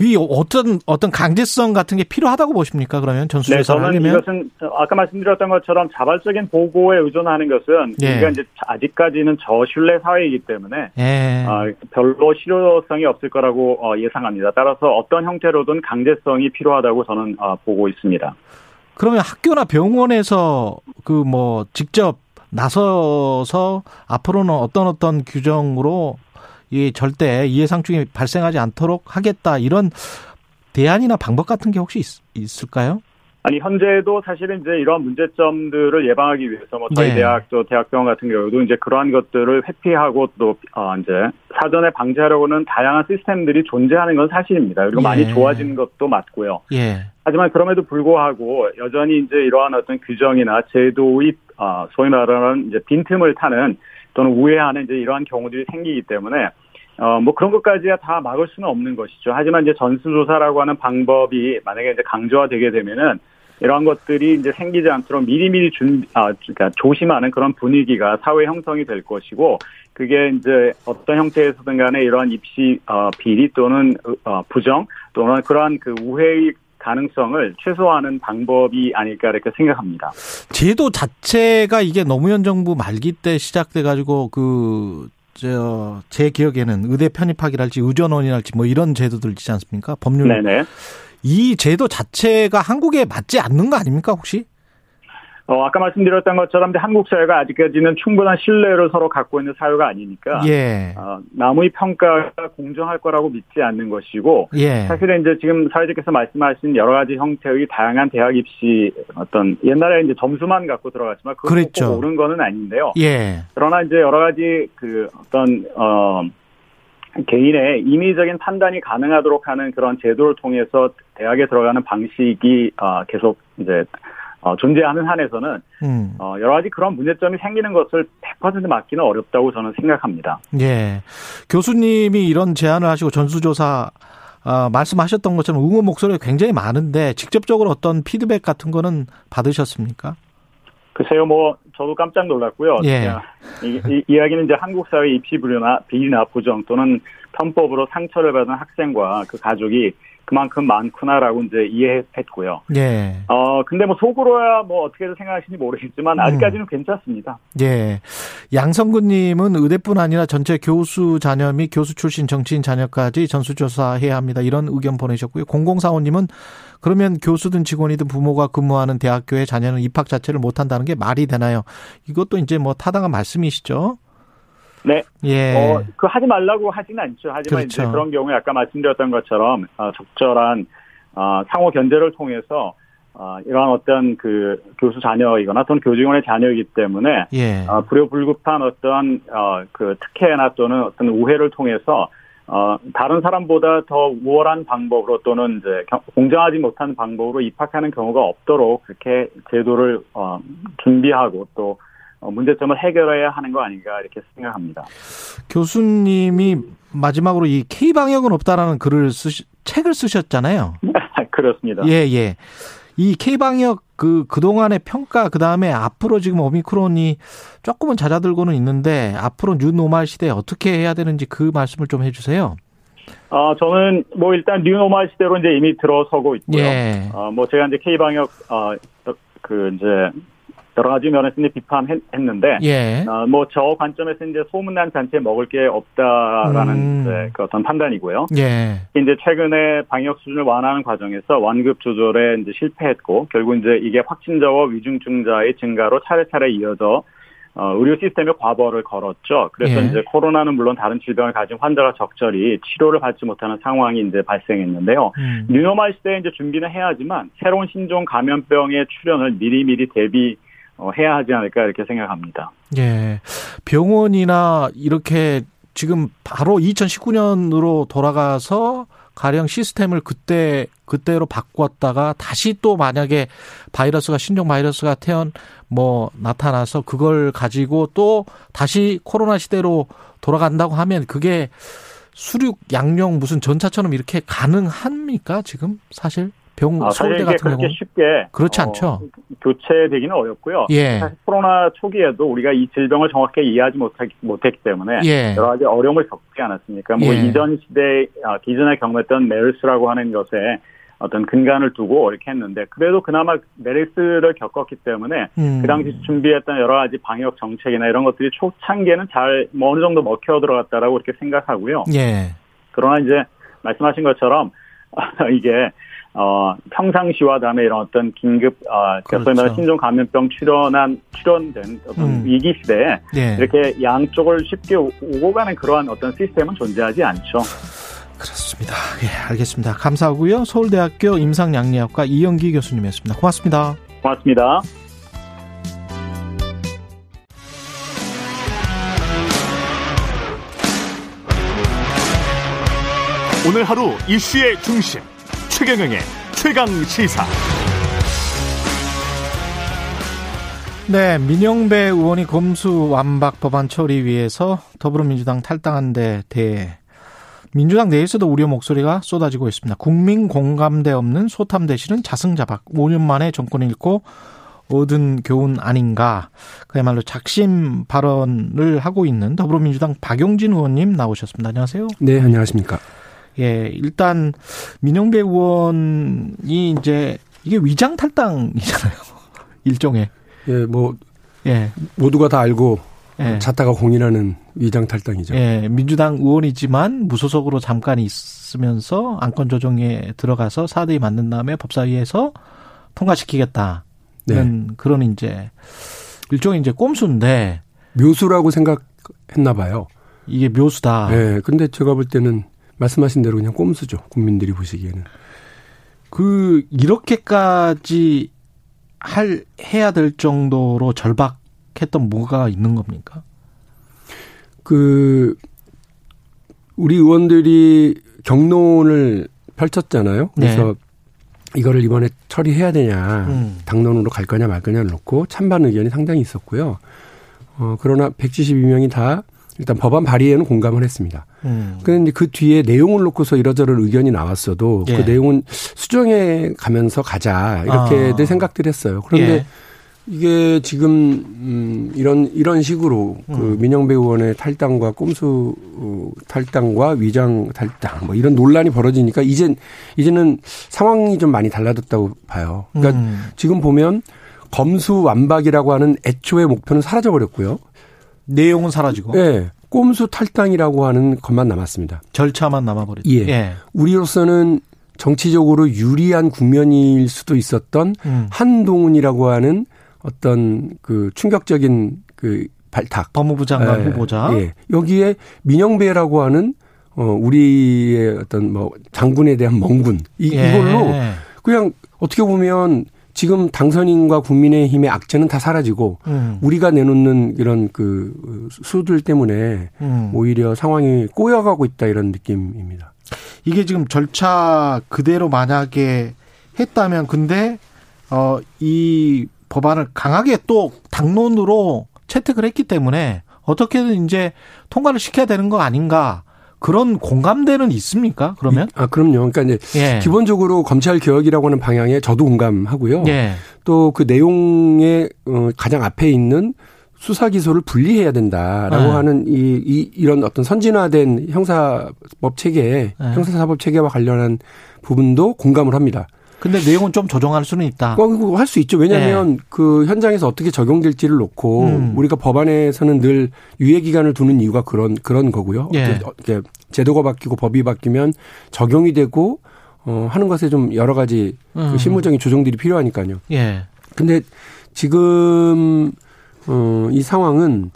이 어떤 어떤 강제성 같은 게 필요하다고 보십니까? 그러면 전수조사를 네, 저는 이것은 아까 말씀드렸던 것처럼 자발적인 보고에 의존하는 것은 예. 우리가 이제 아직까지는 저신뢰 사회이기 때문에 예. 어, 별로 실효성이 없을 거라고 어, 예상합니다. 따라서 어떤 형태로든 강제성이 필요하다고 저는 어, 보고 있습니다. 그러면 학교나 병원에서 그 뭐 직접 나서서 앞으로는 어떤 어떤 규정으로 이 절대 이해상충이 발생하지 않도록 하겠다 이런 대안이나 방법 같은 게 혹시 있, 을까요 아니 현재도 사실은 이제 이러한 문제점들을 예방하기 위해서 뭐 저희 네. 대학 또 대학병원 같은 경우도 이제 그러한 것들을 회피하고 또 어, 이제 사전에 방지하려고는 다양한 시스템들이 존재하는 건 사실입니다. 그리고 예. 많이 좋아진 것도 맞고요. 예. 하지만 그럼에도 불구하고 여전히 이제 이러한 어떤 규정이나 제도의 어, 소위 말하는 이제 빈틈을 타는 또는 우회하는 이제 이러한 경우들이 생기기 때문에 어, 뭐 그런 것까지야 다 막을 수는 없는 것이죠. 하지만 이제 전수조사라고 하는 방법이 만약에 이제 강조화되게 되면은 이러한 것들이 이제 생기지 않도록 미리미리 준, 아, 그러니까 조심하는 그런 분위기가 사회 형성이 될 것이고, 그게 이제 어떤 형태에서든 간에 이러한 입시, 어, 비리 또는, 어, 부정 또는 그러한 그 우회의 가능성을 최소화하는 방법이 아닐까 이렇게 생각합니다. 제도 자체가 이게 노무현 정부 말기 때 시작돼 가지고 그 저 제 기억에는 의대 편입학이랄지 의전원이랄지 뭐 이런 제도들 있지 않습니까? 법률 네네. 이 제도 자체가 한국에 맞지 않는 거 아닙니까 혹시? 어, 아까 말씀드렸던 것처럼 한국 사회가 아직까지는 충분한 신뢰를 서로 갖고 있는 사회가 아니니까 예. 어, 남의 평가가 공정할 거라고 믿지 않는 것이고 예. 사실은 이제 지금 사회자께서 말씀하신 여러 가지 형태의 다양한 대학 입시 어떤 옛날에 이제 점수만 갖고 들어갔지만 그랬죠. 꼭 옳은 거는 아닌데요. 예. 그러나 이제 여러 가지 그 어떤 어 개인의 임의적인 판단이 가능하도록 하는 그런 제도를 통해서 대학에 들어가는 방식이 어 계속 이제 어 존재하는 한에서는 음. 어 여러 가지 그런 문제점이 생기는 것을 100% 막기는 어렵다고 저는 생각합니다. 예. 교수님이 이런 제안을 하시고 전수조사 어, 말씀하셨던 것처럼 응원 목소리가 굉장히 많은데 직접적으로 어떤 피드백 같은 거는 받으셨습니까? 글쎄요, 뭐 저도 깜짝 놀랐고요. 예. 이, 이 이야기는 이제 한국 사회 입시 불효나 비리나 부정 또는 편법으로 상처를 받은 학생과 그 가족이 그만큼 많구나라고 이제 이해했고요. 예. 어 근데 뭐 속으로야 뭐 어떻게 생각하시는지 모르겠지만 아직까지는 괜찮습니다. 예. 양성근 님은 의대뿐 아니라 전체 교수 자녀 및 교수 출신 정치인 자녀까지 전수조사해야 합니다. 이런 의견 보내셨고요. 0045 님은 그러면 교수든 직원이든 부모가 근무하는 대학교에 자녀는 입학 자체를 못 한다는 게 말이 되나요? 이것도 이제 뭐 타당한 말씀이시죠? 네. 예. 어, 그 하지 말라고 하지는 않죠. 하지만 그렇죠. 이제 그런 경우에 아까 말씀드렸던 것처럼 어, 적절한 어, 상호 견제를 통해서 어, 이러한 어떤 그 교수 자녀이거나 또는 교직원의 자녀이기 때문에 예. 어, 불효불급한 어떤 어, 그 특혜나 또는 어떤 우회를 통해서 어, 다른 사람보다 더 우월한 방법으로 또는 이제 경- 공정하지 못한 방법으로 입학하는 경우가 없도록 그렇게 제도를 어, 준비하고 또 어, 문제점을 해결해야 하는 거 아닌가 이렇게 생각합니다. 교수님이 마지막으로 이 K 방역은 없다라는 글을 쓰시 책을 쓰셨잖아요. 그렇습니다. 예, 예. 이 K 방역 그 그동안의 평가 그다음에 앞으로 지금 오미크론이 조금은 잦아들고는 있는데 앞으로 new normal 시대에 어떻게 해야 되는지 그 말씀을 좀 해 주세요. 어, 저는 뭐 일단 new normal 시대로 이제 이미 들어서고 있고요. 예. 어, 뭐 제가 이제 K 방역 어, 그 이제 여러 가지 면에서 이제 비판했는데 예. 어, 뭐저 관점에서 이제 소문난 잔치에 먹을 게 없다라는 음. 이제 그 어떤 판단이고요. 예. 이제 최근에 방역 수준을 완화하는 과정에서 완급 조절에 이제 실패했고 결국 이제 이게 확진자와 위중증자의 증가로 차례차례 이어져 어, 의료 시스템에 과부하를 걸었죠. 그래서 예. 이제 코로나는 물론 다른 질병을 가진 환자가 적절히 치료를 받지 못하는 상황이 이제 발생했는데요. 음. 뉴노멀 시대에 이제 준비는 해야 하지만 새로운 신종 감염병의 출현을 미리미리 대비 어, 해야 하지 않을까 이렇게 생각합니다. 예. 병원이나 이렇게 지금 바로 2019년으로 돌아가서 가령 시스템을 그때 그때로 바꿨다가 다시 또 만약에 바이러스가 신종 바이러스가 태연 뭐 나타나서 그걸 가지고 또 다시 코로나 시대로 돌아간다고 하면 그게 수륙 양령 무슨 전차처럼 이렇게 가능합니까 지금 사실 병 아, 사실 서울대 같은 그렇게 경우 쉽게 그렇지 어, 않죠. 교체되기는 어렵고요. 예. 사실 코로나 초기에도 우리가 이 질병을 정확하게 이해하지 못하기, 못했기 때문에 예. 여러 가지 어려움을 겪지 않았습니까? 뭐 예. 이전 시대 아, 기존에 경험했던 메르스라고 하는 것에 어떤 근간을 두고 이렇게 했는데 그래도 그나마 메르스를 겪었기 때문에 음. 그 당시 준비했던 여러 가지 방역 정책이나 이런 것들이 초창기에는 잘 뭐 어느 정도 먹혀 들어갔다라고 이렇게 생각하고요. 예. 그러나 이제 말씀하신 것처럼 이게 어 평상시와 다음에 이런 어떤 긴급 어 그렇죠. 소위 말하는 신종 감염병 출현한 출현된 어떤 음. 위기 시대에 예. 이렇게 양쪽을 쉽게 오- 오고 가는 그러한 어떤 시스템은 존재하지 않죠. 그렇습니다. 예, 알겠습니다. 감사하고요. 서울대학교 임상양리학과 이영기 교수님이었습니다. 고맙습니다. 고맙습니다. 오늘 하루 이슈의 중심 최경영의 최강 시사. 네, 민영배 의원이 검수 완박 법안 처리 위해서 더불어민주당 탈당한 데 대해 민주당 내에서도 우려 목소리가 쏟아지고 있습니다. 국민 공감대 없는 소탐 대실은 자승자박 5년 만에 정권 잃고 얻은 교훈 아닌가. 그야말로 작심 발언을 하고 있는 더불어민주당 박용진 의원님 나오셨습니다. 안녕하세요. 네, 안녕하십니까. 예, 일단 민영배 의원이 이제 이게 위장 탈당이잖아요. 일종의. 예, 뭐 예. 모두가 다 알고 예. 자타가 공인하는 위장 탈당이죠. 예, 민주당 의원이지만 무소속으로 잠깐 있으면서 안건 조정에 들어가서 사대위 만든 다음에 법사위에서 통과시키겠다. 네. 그런 이제 일종의 이제 꼼수인데 묘수라고 생각했나 봐요. 이게 묘수다. 네. 근데 제가 볼 때는 말씀하신 대로 그냥 꼼수죠. 국민들이 보시기에는. 그 이렇게까지 할 해야 될 정도로 절박했던 뭐가 있는 겁니까? 그 우리 의원들이 경론을 펼쳤잖아요. 그래서 네. 이거를 이번에 처리해야 되냐, 음. 당론으로 갈 거냐 말 거냐를 놓고 찬반 의견이 상당히 있었고요. 어, 그러나 172명이 다 일단 법안 발의에는 공감을 했습니다. 음. 그런데 그 뒤에 내용을 놓고서 이러저런 의견이 나왔어도 그 예. 그 내용은 수정해 가면서 가자 이렇게들 아. 생각들 했어요. 그런데 예. 이게 지금 음 이런 이런 식으로 그 음. 민영배 의원의 탈당과 꼼수 어, 탈당과 위장 탈당 뭐 이런 논란이 벌어지니까 이젠 이제는 상황이 좀 많이 달라졌다고 봐요. 그러니까 음. 지금 보면 검수 완박이라고 하는 애초의 목표는 사라져 버렸고요. 내용은 사라지고. 네. 꼼수 탈당이라고 하는 것만 남았습니다. 절차만 남아버렸죠. 예. 예. 우리로서는 정치적으로 유리한 국면일 수도 있었던 음. 한동훈이라고 하는 어떤 그 충격적인 그 발탁. 법무부 장관 예. 후보자. 예. 여기에 민영배라고 하는 어 우리의 어떤 뭐 장군에 대한 멍군 이, 예. 이걸로 그냥 어떻게 보면 지금 당선인과 국민의힘의 악재는 다 사라지고 음. 우리가 내놓는 이런 그 수들 때문에 음. 오히려 상황이 꼬여가고 있다 이런 느낌입니다. 이게 지금 절차 그대로 만약에 했다면 근데 어 이 법안을 강하게 또 당론으로 채택을 했기 때문에 어떻게든 이제 통과를 시켜야 되는 거 아닌가 그런 공감대는 있습니까? 그러면? 아, 그럼요. 그러니까 이제 예. 기본적으로 검찰 개혁이라고 하는 방향에 저도 공감하고요. 예. 또그 내용의 어, 가장 앞에 있는 수사 기소를 분리해야 된다라고 예. 하는 이, 이 이런 어떤 선진화된 형사법 체계, 예. 형사사법 체계와 관련한 부분도 공감을 합니다. 근데 내용은 좀 조정할 수는 있다. 어, 할수 있죠. 왜냐하면 네. 그 현장에서 어떻게 적용될지를 놓고 음. 우리가 법안에서는 늘 유예 기간을 두는 이유가 그런 그런 거고요. 네. 제도가 바뀌고 법이 바뀌면 적용이 되고 어 하는 것에 좀 여러 가지 그 음. 그 실무적인 조정들이 필요하니까요. 예. 근데 지금 어 이 상황은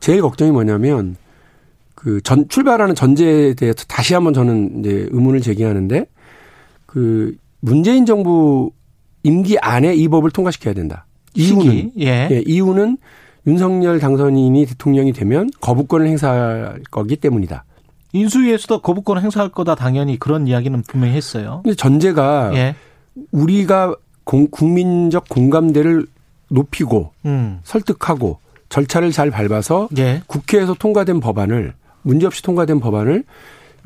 제일 걱정이 뭐냐면 그 전 출발하는 전제에 대해서 다시 한번 저는 이제 의문을 제기하는데 그 문재인 정부 임기 안에 이 법을 통과시켜야 된다. 이유는 예. 예. 이유는 윤석열 당선인이 대통령이 되면 거부권을 행사할 거기 때문이다. 인수위에서도 거부권을 행사할 거다 당연히 그런 이야기는 분명히 했어요. 근데 전제가 예. 우리가 공, 국민적 공감대를 높이고 음. 설득하고 절차를 잘 밟아서 예. 국회에서 통과된 법안을 문제없이 통과된 법안을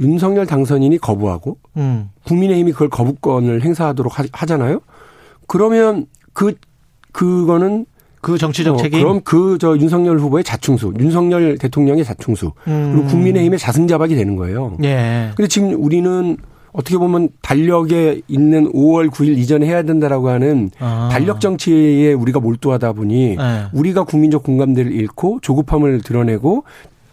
윤석열 당선인이 거부하고 음. 국민의힘이 그걸 거부권을 행사하도록 하, 잖아요 그러면 그 그거는 그 정치적 어, 책임. 그럼 그 저 윤석열 후보의 자충수, 윤석열 대통령의 자충수, 음. 그리고 국민의힘의 자승자박이 되는 거예요. 예. 근데 지금 우리는 어떻게 보면 달력에 있는 5월 9일 이전에 해야 된다라고 하는 아. 달력 정치에 우리가 몰두하다 보니 예. 우리가 국민적 공감대를 잃고 조급함을 드러내고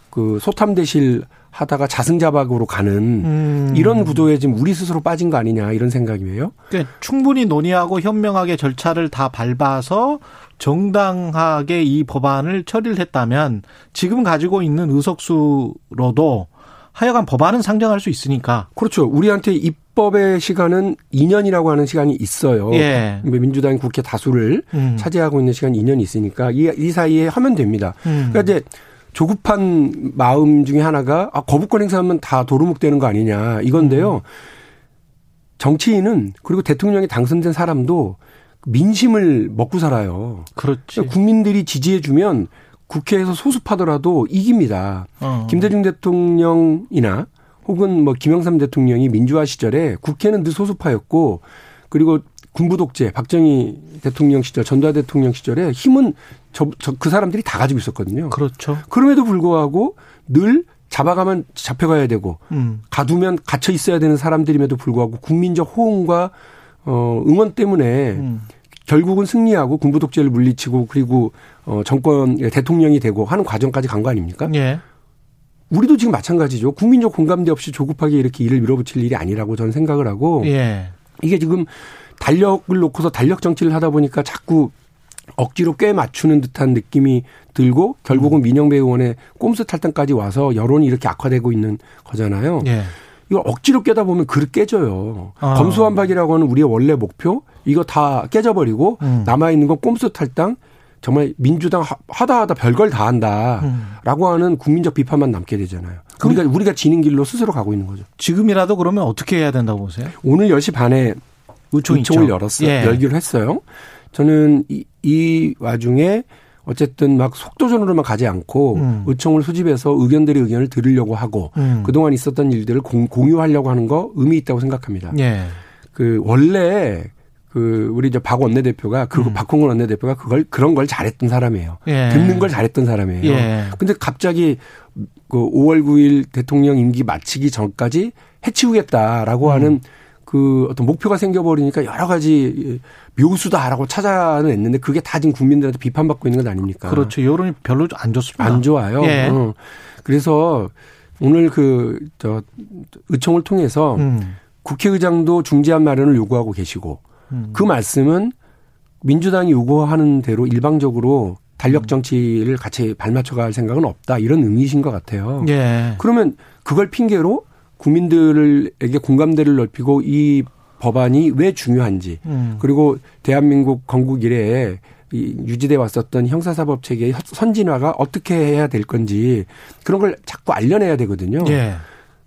그 소탐대실 하다가 자승자박으로 가는 음. 이런 구도에 지금 우리 스스로 빠진 거 아니냐 이런 생각이에요. 그러니까 충분히 논의하고 현명하게 절차를 다 밟아서 정당하게 이 법안을 처리를 했다면 지금 가지고 있는 의석수로도 하여간 법안은 상정할 수 있으니까. 그렇죠. 우리한테 입법의 시간은 2년이라고 하는 시간이 있어요. 예. 민주당 국회 다수를 음. 차지하고 있는 시간이 2년이 있으니까 이, 이 사이에 하면 됩니다. 음. 그러니까 이제 조급한 마음 중에 하나가 아, 거부권 행사하면 다 도루묵 되는 거 아니냐 이건데요. 음. 정치인은 그리고 대통령이 당선된 사람도 민심을 먹고 살아요. 그렇지. 그러니까 국민들이 지지해주면 국회에서 소수파더라도 이깁니다. 어. 김대중 대통령이나 혹은 뭐 김영삼 대통령이 민주화 시절에 국회는 늘 소수파였고 그리고 군부 독재 박정희 대통령 시절 전두환 대통령 시절에 힘은 저, 저, 그 사람들이 다 가지고 있었거든요. 그렇죠. 그럼에도 불구하고 늘 잡아가면 잡혀가야 되고 음. 가두면 갇혀 있어야 되는 사람들임에도 불구하고 국민적 호응과 어 응원 때문에 음. 결국은 승리하고 군부 독재를 물리치고 그리고 어 정권 대통령이 되고 하는 과정까지 간 거 아닙니까? 예. 우리도 지금 마찬가지죠. 국민적 공감대 없이 조급하게 이렇게 일을 밀어붙일 일이 아니라고 저는 생각을 하고 예. 이게 지금 달력을 놓고서 달력 정치를 하다 보니까 자꾸 억지로 꽤 맞추는 듯한 느낌이 들고 결국은 음. 민영배 의원의 꼼수 탈당까지 와서 여론이 이렇게 악화되고 있는 거잖아요. 예. 이거 억지로 깨다 보면 그릇 깨져요. 아. 검수완박이라고 하는 우리의 원래 목표 이거 다 깨져버리고 음. 남아 있는 건 꼼수 탈당 정말 민주당 하다 하다 별걸 다 한다라고 음. 하는 국민적 비판만 남게 되잖아요. 우리가 우리가 지는 길로 스스로 가고 있는 거죠. 지금이라도 그러면 어떻게 해야 된다고 보세요? 오늘 10시 반에 의총 을 열었어요. 예. 열기로 했어요. 저는 이, 이 와중에 어쨌든 막 속도전으로만 가지 않고 음. 의총을 수집해서 의견들의 의견을 들으려고 하고 음. 그동안 있었던 일들을 공, 유하려고 하는 거 의미 있다고 생각합니다. 예. 그 원래 그 우리 이제 박 원내대표가 그 음. 박홍근 원내대표가 그걸 그런 걸 잘했던 사람이에요. 예. 듣는 걸 잘했던 사람이에요. 예. 근데 갑자기 그 5월 9일 대통령 임기 마치기 전까지 해치우겠다라고 음. 하는 그 어떤 목표가 생겨버리니까 여러 가지 묘수다라고 찾아냈는데 그게 다 지금 국민들한테 비판받고 있는 것 아닙니까? 그렇죠. 여론이 별로 안 좋습니다. 안 좋아요. 예. 어. 그래서 오늘 그, 저, 의총을 통해서 음. 국회의장도 중재안 마련을 요구하고 계시고 음. 그 말씀은 민주당이 요구하는 대로 일방적으로 달력 정치를 같이 발맞춰 갈 생각은 없다. 이런 의미이신 것 같아요. 예. 그러면 그걸 핑계로 국민들에게 공감대를 넓히고 이 법안이 왜 중요한지 음. 그리고 대한민국 건국 이래에 이 유지돼 왔었던 형사사법 체계의 선진화가 어떻게 해야 될 건지 그런 걸 자꾸 알려내야 되거든요. 예.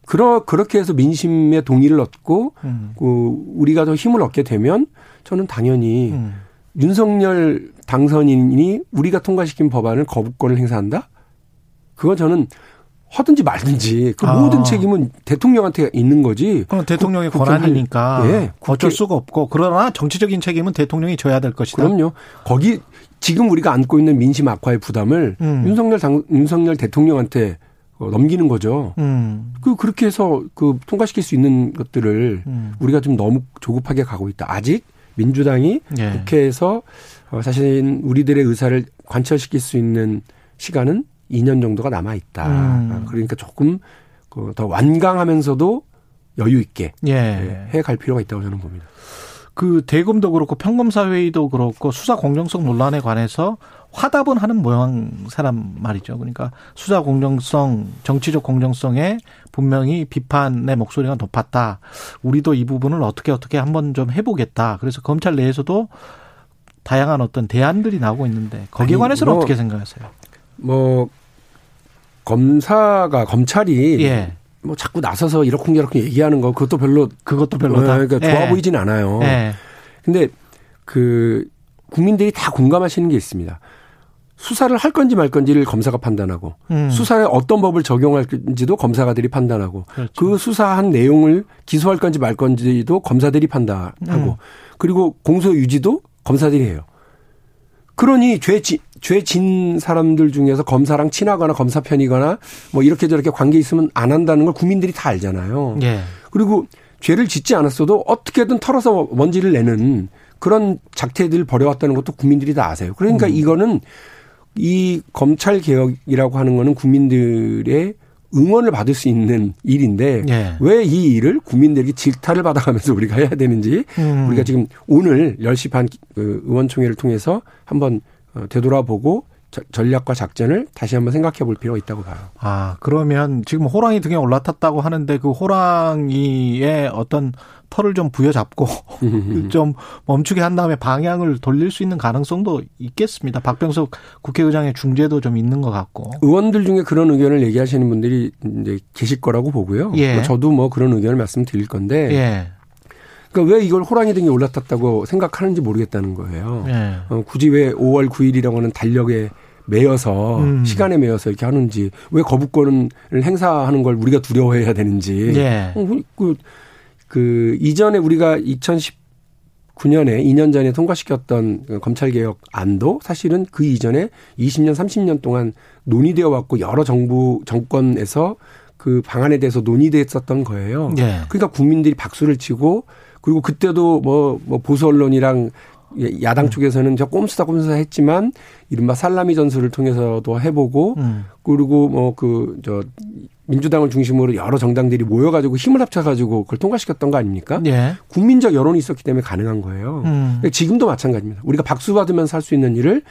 그러 그렇게 해서 민심의 동의를 얻고 음. 그 우리가 더 힘을 얻게 되면 저는 당연히 음. 윤석열 당선인이 우리가 통과시킨 법안을 거부권을 행사한다? 그건 저는 하든지 말든지 그 아. 모든 책임은 대통령한테 있는 거지. 그럼 대통령의 그, 권한이니까 예, 어쩔 수가 없고 그러나 정치적인 책임은 대통령이 져야 될 것이다. 그럼요. 거기 지금 우리가 안고 있는 민심 악화의 부담을 음. 윤석열 당, 윤석열 대통령한테 어, 넘기는 거죠. 음. 그 그렇게 해서 그 통과시킬 수 있는 것들을 음. 우리가 좀 너무 조급하게 가고 있다. 아직 민주당이 예. 국회에서 어, 사실 우리들의 의사를 관철시킬 수 있는 시간은 2년 정도가 남아 있다. 음. 그러니까 조금 그더 완강하면서도 여유 있게 예. 예 해갈 필요가 있다고 저는 봅니다. 그 대검도 그렇고 평검사회의도 그렇고 수사 공정성 논란에 관해서 화답은 하는 모양 사람 말이죠. 그러니까 수사 공정성, 정치적 공정성에 분명히 비판의 목소리가 높았다. 우리도 이 부분을 어떻게 어떻게 한번 좀 해보겠다. 그래서 검찰 내에서도 다양한 어떤 대안들이 나오고 있는데 거기에 아니, 관해서는 뭐, 어떻게 생각하세요? 뭐 검사가 검찰이 예. 뭐 자꾸 나서서 이렇쿵저렇쿵 얘기하는 거 그것도 별로 그것도 별로다. 네, 그러니까 좋아 예. 보이진 않아요. 예. 근데 그 국민들이 다 공감하시는 게 있습니다. 수사를 할 건지 말 건지를 검사가 판단하고 음. 수사에 어떤 법을 적용할 건지도 검사가들이 판단하고 그렇죠. 그 수사한 내용을 기소할 건지 말 건지도 검사들이 판단하고 음. 그리고 공소 유지도 검사들이 해요. 그러니 죄, 죄 진 사람들 중에서 검사랑 친하거나 검사 편이거나 뭐 이렇게 저렇게 관계 있으면 안 한다는 걸 국민들이 다 알잖아요. 예. 그리고 죄를 짓지 않았어도 어떻게든 털어서 먼지를 내는 그런 작태들을 벌여왔다는 것도 국민들이 다 아세요. 그러니까 음. 이거는 이 검찰 개혁이라고 하는 거는 국민들의 응원을 받을 수 있는 일인데 예. 왜이 일을 국민들에게 질타를 받아가면서 우리가 해야 되는지 음. 우리가 지금 오늘 10시 반그 의원총회를 통해서 한번 어, 되돌아보고 전략과 작전을 다시 한번 생각해 볼 필요가 있다고 봐요. 아, 그러면 지금 호랑이 등에 올라탔다고 하는데 그 호랑이의 어떤 털을 좀 부여잡고 좀 멈추게 한 다음에 방향을 돌릴 수 있는 가능성도 있겠습니다. 박병석 국회의장의 중재도 좀 있는 것 같고. 의원들 중에 그런 의견을 얘기하시는 분들이 이제 계실 거라고 보고요. 예. 뭐 저도 뭐 그런 의견을 말씀드릴 건데. 예. 그러니까 왜 이걸 호랑이 등에 올라탔다고 생각하는지 모르겠다는 거예요. 예. 어, 굳이 왜 5월 9일이라고 하는 달력에 매여서 음. 시간에 매여서 이렇게 하는지 왜 거부권을 행사하는 걸 우리가 두려워해야 되는지 예. 어, 그, 그 이전에 우리가 2019년에 2년 전에 통과시켰던 그 검찰개혁 안도 사실은 그 이전에 20년 30년 동안 논의되어 왔고 여러 정부 정권에서 그 방안에 대해서 논의됐었던 거예요. 예. 그러니까 국민들이 박수를 치고 그리고 그때도 뭐, 뭐 보수 언론이랑 야당 쪽에서는 저 꼼수다 꼼수다 했지만 이른바 살라미 전술을 통해서도 해보고 음. 그리고 뭐 그 저 민주당을 중심으로 여러 정당들이 모여가지고 힘을 합쳐가지고 그걸 통과시켰던 거 아닙니까? 예. 국민적 여론이 있었기 때문에 가능한 거예요. 음. 지금도 마찬가지입니다. 우리가 박수 받으면서 할 수 있는 일을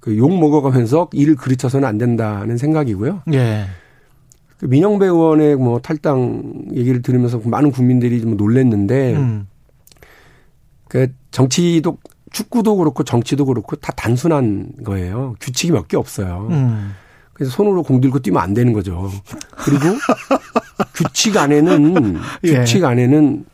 그 욕 먹어가면서 일을 그르쳐서는 안 된다는 생각이고요. 예. 그 민영배 의원의 뭐 탈당 얘기를 들으면서 많은 국민들이 좀 놀랬는데, 음. 그 정치도 축구도 그렇고 정치도 그렇고 다 단순한 거예요. 규칙이 몇 개 없어요. 음. 그래서 손으로 공 들고 뛰면 안 되는 거죠. 그리고 규칙 안에는 예. 규칙 안에는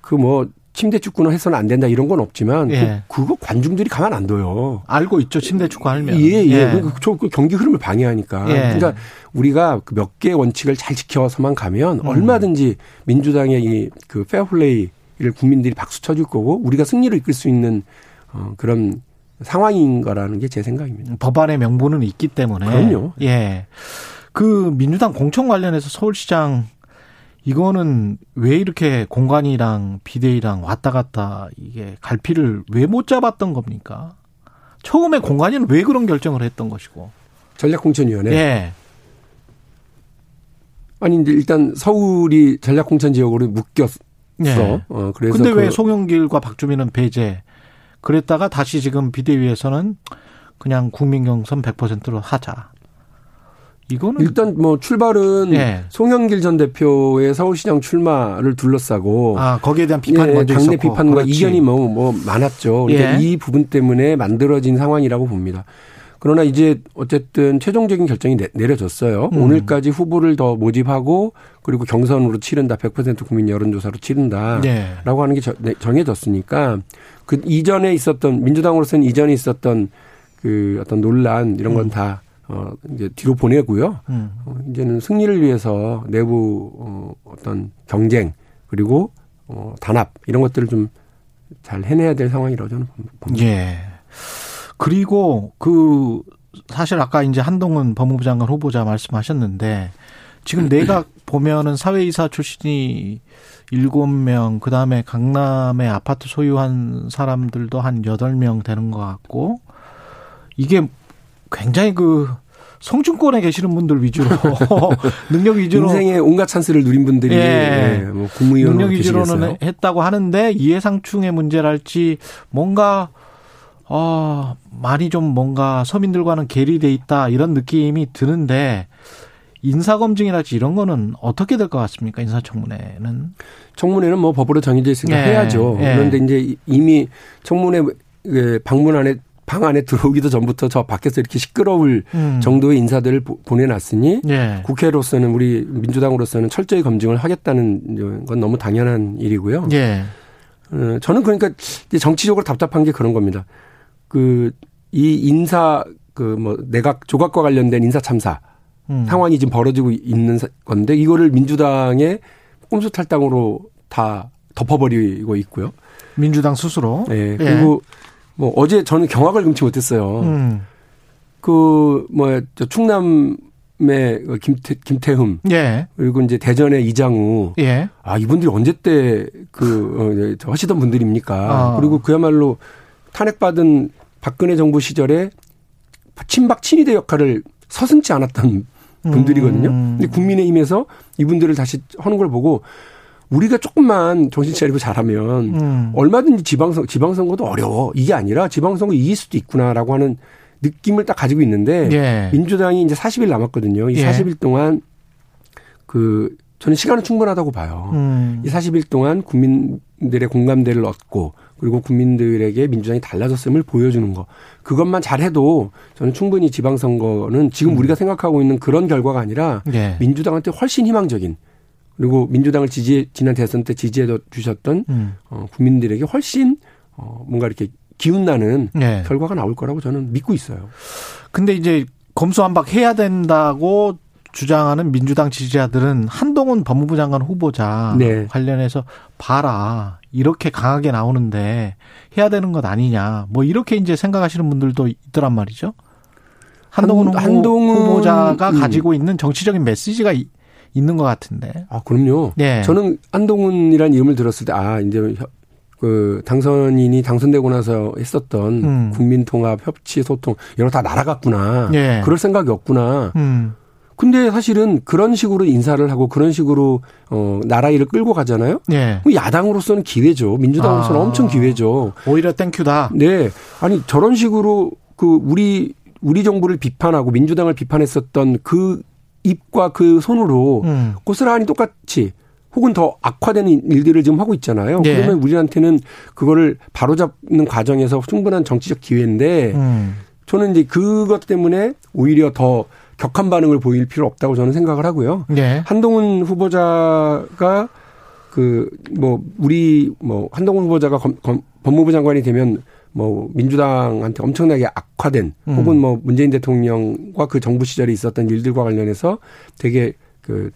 그 뭐 침대 축구는 해서는 안 된다 이런 건 없지만 예. 그, 거 관중들이 가만 안 둬요. 알고 있죠. 침대 축구 하면. 예, 예. 예. 그, 그 경기 흐름을 방해하니까. 예. 그러니까 우리가 그몇 개의 원칙을 잘 지켜서만 가면 음. 얼마든지 민주당의 이그 페어플레이를 국민들이 박수 쳐줄 거고 우리가 승리를 이끌 수 있는 어, 그런 상황인 거라는 게 제 생각입니다. 법안의 명분은 있기 때문에. 그럼요. 예. 그 민주당 공천 관련해서 서울시장 이거는 왜 이렇게 공간이랑 비대위랑 왔다 갔다 이게 갈피를 왜 못 잡았던 겁니까? 처음에 공간이는 왜 그런 결정을 했던 것이고. 전략공천위원회. 예. 아니 이제 일단 서울이 전략공천 지역으로 묶였어. 예. 어 그래서 근데 왜그 송영길과 박주민은 배제? 그랬다가 다시 지금 비대위에서는 그냥 국민 경선 100%로 하자. 이거는 일단 뭐 출발은 예. 송영길 전 대표의 서울시장 출마를 둘러싸고 아 거기에 대한 비판이 예, 먼저 당내 있었고. 비판과 그렇지. 이견이 뭐뭐 뭐 많았죠. 그러니까 예. 이 부분 때문에 만들어진 상황이라고 봅니다. 그러나 이제 어쨌든 최종적인 결정이 내려졌어요. 음. 오늘까지 후보를 더 모집하고 그리고 경선으로 치른다. 100% 국민 여론조사로 치른다라고 네. 하는 게 네, 정해졌으니까 그 이전에 있었던 민주당으로서는 이전에 있었던 그 어떤 논란 이런 건다 음. 어, 이제 뒤로 보내고요. 음. 어, 이제는 승리를 위해서 내부 어, 어떤 경쟁 그리고 어, 단합 이런 것들을 좀 잘 해내야 될 상황이라고 저는 봅니다. 예. 그리고 그 사실 아까 이제 한동훈 법무부 장관 후보자 말씀하셨는데 지금 내각 보면은 사회이사 출신이 일곱 명 그 다음에 강남에 아파트 소유한 사람들도 한 여덟 명 되는 것 같고 이게 굉장히 그 성층권에 계시는 분들 위주로 능력 위주로 인생의 온갖 찬스를 누린 분들이 예. 예, 뭐 국무위원 능력 위주로는 했다고 하는데 이해상충의 문제랄지 뭔가 어, 많이 좀 뭔가 서민들과는 괴리돼 있다 이런 느낌이 드는데 인사검증이랄지 이런 거는 어떻게 될 것 같습니까? 인사청문회는? 청문회는 뭐 법으로 정해져 있으니까 네. 해야죠. 네. 그런데 이제 이미 청문회 그 방문 안에 방 안에 들어오기도 전부터 저 밖에서 이렇게 시끄러울 음. 정도의 인사들을 보내놨으니 네. 국회로서는 우리 민주당으로서는 철저히 검증을 하겠다는 건 너무 당연한 일이고요. 네. 어, 저는 그러니까 정치적으로 답답한 게 그런 겁니다. 그 이 인사 그 뭐 내각 조각과 관련된 인사 참사 음. 상황이 지금 벌어지고 있는 건데 이거를 민주당의 꼼수 탈당으로 다 덮어버리고 있고요. 민주당 스스로. 네. 그리고 예. 뭐 어제 저는 경악을 금치 못했어요. 음. 그뭐 충남 의 김태, 김태흠. 예. 그리고 이제 대전의 이장우. 예. 아, 이분들이 언제 때그 어, 하시던 분들입니까? 아. 그리고 그야말로 탄핵받은 박근혜 정부 시절에 친박 친위대 역할을 서슴지 않았던 분들이거든요. 음. 근데 국민의힘에서 이분들을 다시 하는 걸 보고 우리가 조금만 정신 차리고 잘하면 음. 얼마든지 지방선 지방선거도 어려워. 이게 아니라 지방선거 이길 수도 있구나라고 하는 느낌을 딱 가지고 있는데 예. 민주당이 이제 40일 남았거든요. 이 예. 40일 동안 그 저는 시간은 충분하다고 봐요. 음. 이 40일 동안 국민들의 공감대를 얻고 그리고 국민들에게 민주당이 달라졌음을 보여주는 거. 그것만 잘해도 저는 충분히 지방선거는 지금 음. 우리가 생각하고 있는 그런 결과가 아니라 네. 민주당한테 훨씬 희망적인 그리고 민주당을 지지해 지난 대선 때 지지해 주셨던 음. 어, 국민들에게 훨씬 어, 뭔가 이렇게 기운나는 네. 결과가 나올 거라고 저는 믿고 있어요. 근데 이제 검수 한박 해야 된다고 주장하는 민주당 지지자들은 한동훈 법무부 장관 후보자 네. 관련해서 봐라 이렇게 강하게 나오는데 해야 되는 것 아니냐 뭐 이렇게 이제 생각하시는 분들도 있더란 말이죠. 한동훈, 한, 한동훈 후보자가 음. 가지고 있는 정치적인 메시지가 이, 있는 것 같은데. 아 그럼요. 네. 저는 한동훈이라는 이름을 들었을 때 아 이제 그 당선인이 당선되고 나서 했었던 음. 국민통합 협치 소통 이런 거 다 날아갔구나. 네. 그럴 생각이 없구나. 음. 근데 사실은 그런 식으로 인사를 하고 그런 식으로 어 나라 일을 끌고 가잖아요. 예. 야당으로서는 기회죠. 민주당으로서는 아. 엄청 기회죠. 오히려 땡큐다. 네. 아니 저런 식으로 그 우리 우리 정부를 비판하고 민주당을 비판했었던 그 입과 그 손으로 음. 고스란히 똑같이 혹은 더 악화되는 일들을 지금 하고 있잖아요. 예. 그러면 우리한테는 그거를 바로잡는 과정에서 충분한 정치적 기회인데 음. 저는 이제 그것 때문에 오히려 더 격한 반응을 보일 필요 없다고 저는 생각을 하고요. 예. 한동훈 후보자가 그 뭐 우리 뭐 한동훈 후보자가 검, 검, 법무부 장관이 되면 뭐 민주당한테 엄청나게 악화된 음. 혹은 뭐 문재인 대통령과 그 정부 시절에 있었던 일들과 관련해서 되게 그,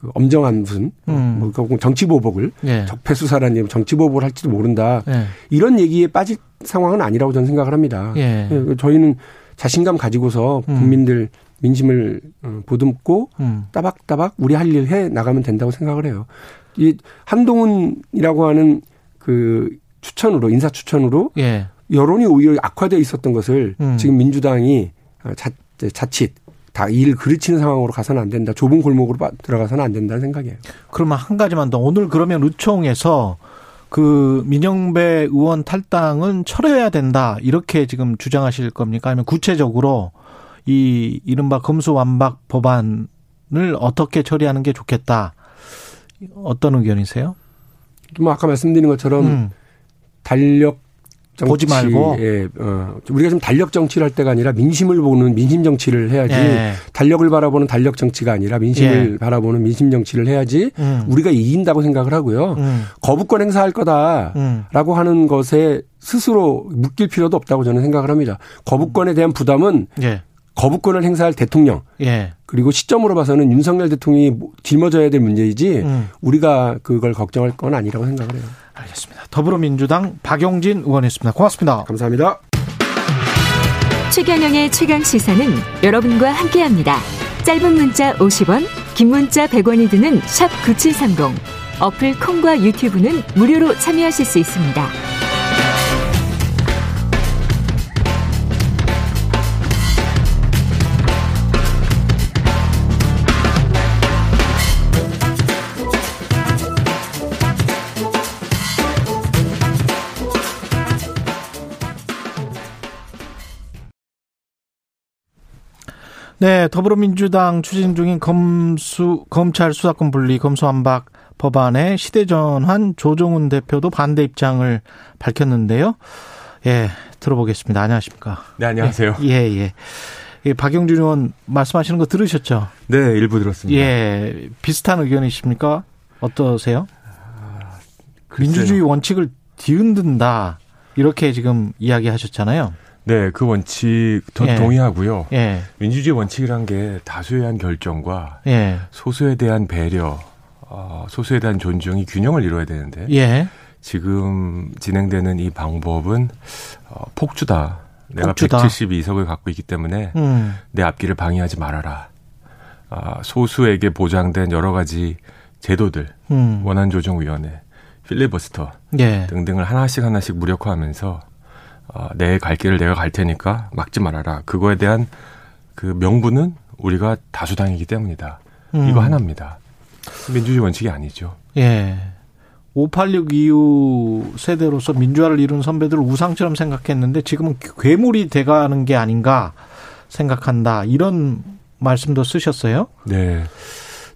그 엄정한 무슨 음. 뭐 정치 보복을 예. 적폐 수사라는 정치 보복을 할지도 모른다 예. 이런 얘기에 빠질 상황은 아니라고 저는 생각을 합니다. 예. 예, 저희는 자신감 가지고서 음. 국민들 민심을 어, 보듬고 음. 따박따박 우리 할 일 해 나가면 된다고 생각을 해요. 이 한동훈이라고 하는 그 추천으로 인사 추천으로 예. 여론이 오히려 악화되어 있었던 것을 음. 지금 민주당이 어, 자, 자칫 다 일 그르치는 상황으로 가서는 안 된다. 좁은 골목으로 빠- 들어가서는 안 된다는 생각이에요. 그러면 한 가지만 더. 오늘 그러면 의총에서 그 민영배 의원 탈당은 철회해야 된다. 이렇게 지금 주장하실 겁니까? 아니면 구체적으로 이 이른바 검수완박 법안을 어떻게 처리하는 게 좋겠다. 어떤 의견이세요? 뭐 아까 말씀드린 것처럼 음. 달력 정치, 보지 말고. 예, 어, 우리가 좀 달력 정치를 할 때가 아니라 민심을 보는 민심 정치를 해야지 예. 달력을 바라보는 달력 정치가 아니라 민심을 바라보는 민심 정치를 해야지 음. 우리가 이긴다고 생각을 하고요. 음. 거부권 행사할 거다라고 음. 하는 것에 스스로 묶일 필요도 없다고 저는 생각을 합니다. 거부권에 대한 부담은 예. 거부권을 행사할 대통령 예. 그리고 시점으로 봐서는 윤석열 대통령이 짊어져야 될 문제이지 음. 우리가 그걸 걱정할 건 아니라고 생각을 해요. 알겠습니다. 더불어민주당 박용진 의원이었습니다. 고맙습니다. 감사합니다. 최경영의 최강 시사는 여러분과 함께합니다. 짧은 문자 50원, 긴 문자 100원이 드는 샵 9730. 어플 콩과 유튜브는 무료로 참여하실 수 있습니다. 네, 더불어민주당 추진 중인 검수 검찰 수사권 분리 검수완박 법안에 시대전환 조정훈 대표도 반대 입장을 밝혔는데요. 예, 들어보겠습니다. 안녕하십니까? 네, 안녕하세요. 예, 예. 예, 박영준 의원 말씀하시는 거 들으셨죠? 네, 일부 들었습니다. 예, 비슷한 의견이십니까? 어떠세요? 글쎄요. 민주주의 원칙을 뒤흔든다. 이렇게 지금 이야기하셨잖아요. 네, 그 원칙 전 예. 동의하고요. 예, 민주주의 원칙이란 게 다수에 대한 결정과 예, 소수에 대한 배려, 어, 소수에 대한 존중이 균형을 이루어야 되는데 예. 지금 진행되는 이 방법은 어, 폭주다. 내가 폭주다. 172석을 갖고 있기 때문에 음, 내 앞길을 방해하지 말아라. 아, 소수에게 보장된 여러 가지 제도들, 음, 원안조정위원회, 필리버스터 예, 등등을 하나씩 하나씩 무력화하면서 어, 내갈 길을 내가 갈 테니까 막지 말아라. 그거에 대한 그 명분은 우리가 다수당이기 때문이다. 음. 이거 하나입니다. 민주주의 원칙이 아니죠. 예. 586 이후 세대로서 민주화를 이룬 선배들을 우상처럼 생각했는데 지금은 괴물이 돼가는 게 아닌가 생각한다. 이런 말씀도 쓰셨어요? 네.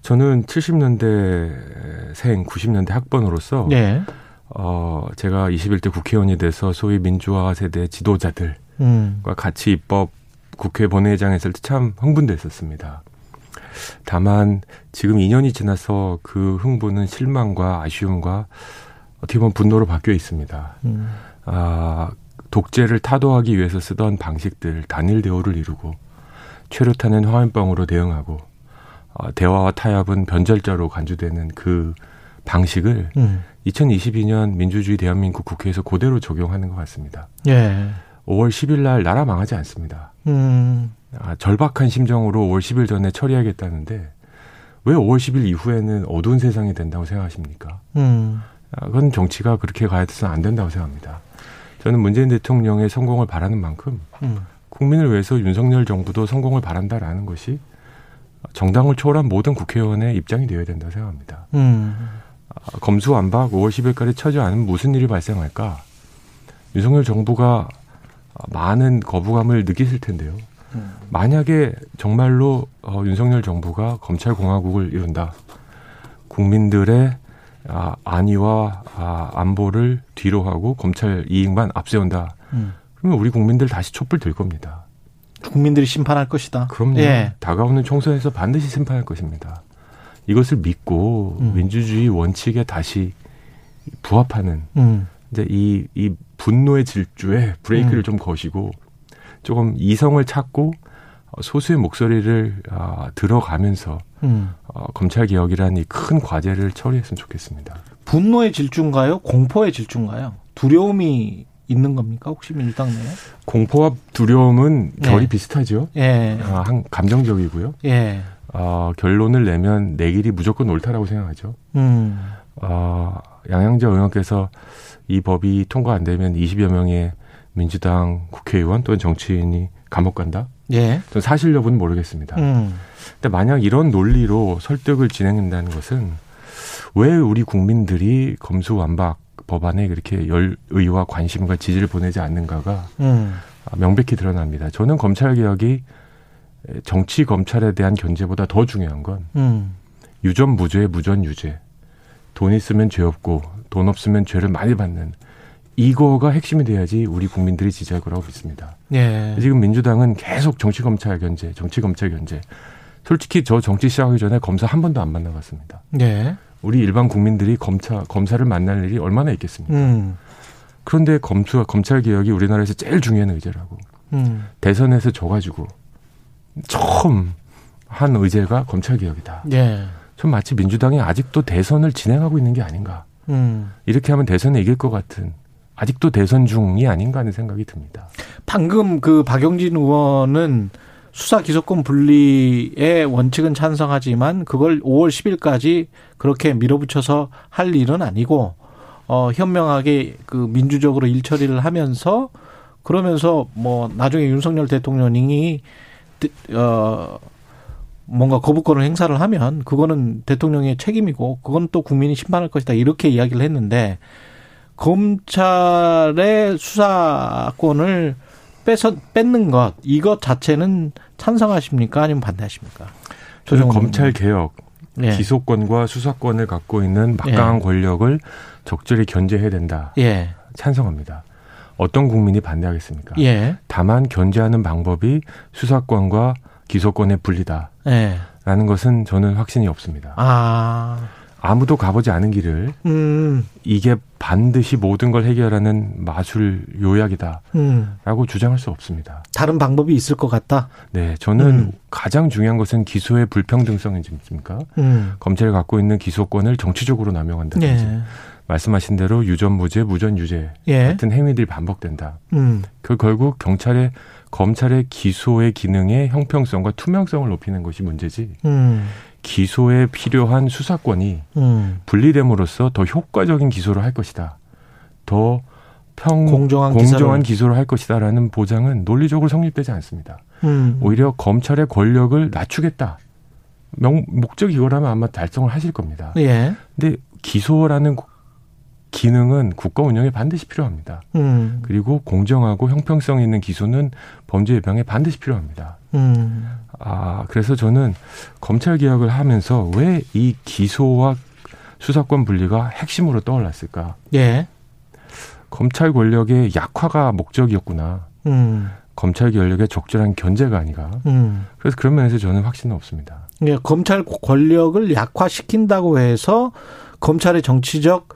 저는 70년대 생, 90년대 학번으로서 네. 어, 제가 21대 국회의원이 돼서 소위 민주화 세대 지도자들과 음. 같이 입법 국회 본회의장에 있을 때 참 흥분됐었습니다. 다만 지금 2년이 지나서 그 흥분은 실망과 아쉬움과 어떻게 보면 분노로 바뀌어 있습니다. 음. 아, 독재를 타도하기 위해서 쓰던 방식들, 단일 대우를 이루고 최루탄은 화염병으로 대응하고 어, 대화와 타협은 변절자로 간주되는 그 방식을 음. 2022년 민주주의 대한민국 국회에서 그대로 적용하는 것 같습니다. 예. 5월 10일 날 나라 망하지 않습니다. 음. 아, 절박한 심정으로 5월 10일 전에 처리하겠다는데 왜 5월 10일 이후에는 어두운 세상이 된다고 생각하십니까? 음. 아, 그건 정치가 그렇게 가야 돼서는 안 된다고 생각합니다. 저는 문재인 대통령의 성공을 바라는 만큼 음. 국민을 위해서 윤석열 정부도 성공을 바란다라는 것이 정당을 초월한 모든 국회의원의 입장이 되어야 된다 생각합니다. 음. 아, 검수완박 5월 10일까지 처지 않으면 무슨 일이 발생할까? 윤석열 정부가 많은 거부감을 느끼실 텐데요. 음. 만약에 정말로 어, 윤석열 정부가 검찰공화국을 이룬다. 국민들의 아, 안위와 아, 안보를 뒤로 하고 검찰 이익만 앞세운다. 음. 그러면 우리 국민들 다시 촛불 들 겁니다. 국민들이 심판할 것이다. 그럼요. 예. 다가오는 총선에서 반드시 심판할 것입니다. 이것을 믿고 음. 민주주의 원칙에 다시 부합하는 음. 이제 이, 이 분노의 질주에 브레이크를 음. 좀 거시고 조금 이성을 찾고 소수의 목소리를 어, 들어가면서 음. 어, 검찰 개혁이라는 이 큰 과제를 처리했으면 좋겠습니다. 분노의 질주인가요? 공포의 질주인가요? 두려움이 있는 겁니까? 혹시 민주당 내에? 공포와 두려움은 결이 네. 비슷하죠. 예. 아, 한 감정적이고요. 예. 어, 결론을 내면 내 길이 무조건 옳다라고 생각하죠. 음. 어, 양양자 의원께서 이 법이 통과 안 되면 20여 명의 민주당 국회의원 또는 정치인이 감옥 간다? 예. 전 사실 여부는 모르겠습니다. 음. 근데 만약 이런 논리로 설득을 진행한다는 것은 왜 우리 국민들이 검수완박 법안에 그렇게 열 의와 관심과 지지를 보내지 않는가가 음. 명백히 드러납니다. 저는 검찰 개혁이 정치 검찰에 대한 견제보다 더 중요한 건 음. 유전 무죄, 무전 유죄. 돈 있으면 죄 없고 돈 없으면 죄를 많이 받는 이거가 핵심이 돼야지 우리 국민들이 지지할 거라고 믿습니다. 예. 지금 민주당은 계속 정치 검찰 견제, 정치 검찰 견제. 솔직히 저 정치 시작하기 전에 검사 한 번도 안 만나봤습니다. 예. 우리 일반 국민들이 검사 검사를 만날 일이 얼마나 있겠습니까? 음. 그런데 검수 검찰 개혁이 우리나라에서 제일 중요한 의제라고. 음. 대선에서 져가지고 처음 한 의제가 검찰 개혁이다. 예. 좀 마치 민주당이 아직도 대선을 진행하고 있는 게 아닌가. 음. 이렇게 하면 대선에 이길 것 같은 아직도 대선 중이 아닌가 하는 생각이 듭니다. 방금 그 박용진 의원은 수사 기소권 분리의 원칙은 찬성하지만 그걸 5월 10일까지 그렇게 밀어붙여서 할 일은 아니고 어 현명하게 그 민주적으로 일 처리를 하면서 그러면서 뭐 나중에 윤석열 대통령이 어 뭔가 거부권을 행사를 하면 그거는 대통령의 책임이고 그건 또 국민이 심판할 것이다 이렇게 이야기를 했는데 검찰의 수사권을 뺏어 뺏는 것 이것 자체는 찬성하십니까 아니면 반대하십니까? 저는 검찰 개혁 예. 기소권과 수사권을 갖고 있는 막강한 예. 권력을 적절히 견제해야 된다. 예. 찬성합니다. 어떤 국민이 반대하겠습니까? 예. 다만 견제하는 방법이 수사권과 기소권의 분리다. 예. 라는 것은 저는 확신이 없습니다. 아. 아무도 가보지 않은 길을 음. 이게 반드시 모든 걸 해결하는 마술 요약이다라고 음. 주장할 수 없습니다. 다른 방법이 있을 것 같다. 네, 저는 음. 가장 중요한 것은 기소의 불평등성이집니까? 음. 검찰이 갖고 있는 기소권을 정치적으로 남용한다든지 예. 말씀하신 대로 유전무죄, 무전유죄 예. 같은 행위들이 반복된다. 음. 그 결국 경찰의 검찰의 기소의 기능의 형평성과 투명성을 높이는 것이 문제지. 음. 기소에 필요한 수사권이 음. 분리됨으로써 더 효과적인 기소를 할 것이다. 더 평, 공정한, 공정한 기소를 할 것이다라는 보장은 논리적으로 성립되지 않습니다. 음. 오히려 검찰의 권력을 낮추겠다. 명, 목적이 이거라면 아마 달성을 하실 겁니다. 예. 근데 기소라는 기능은 국가 운영에 반드시 필요합니다. 음. 그리고 공정하고 형평성 있는 기소는 범죄 예방에 반드시 필요합니다. 음. 아, 그래서 저는 검찰 개혁을 하면서 왜 이 기소와 수사권 분리가 핵심으로 떠올랐을까? 예. 검찰 권력의 약화가 목적이었구나. 음. 검찰 권력의 적절한 견제가 아니가. 음. 그래서 그런 면에서 저는 확신은 없습니다. 예, 검찰 권력을 약화시킨다고 해서 검찰의 정치적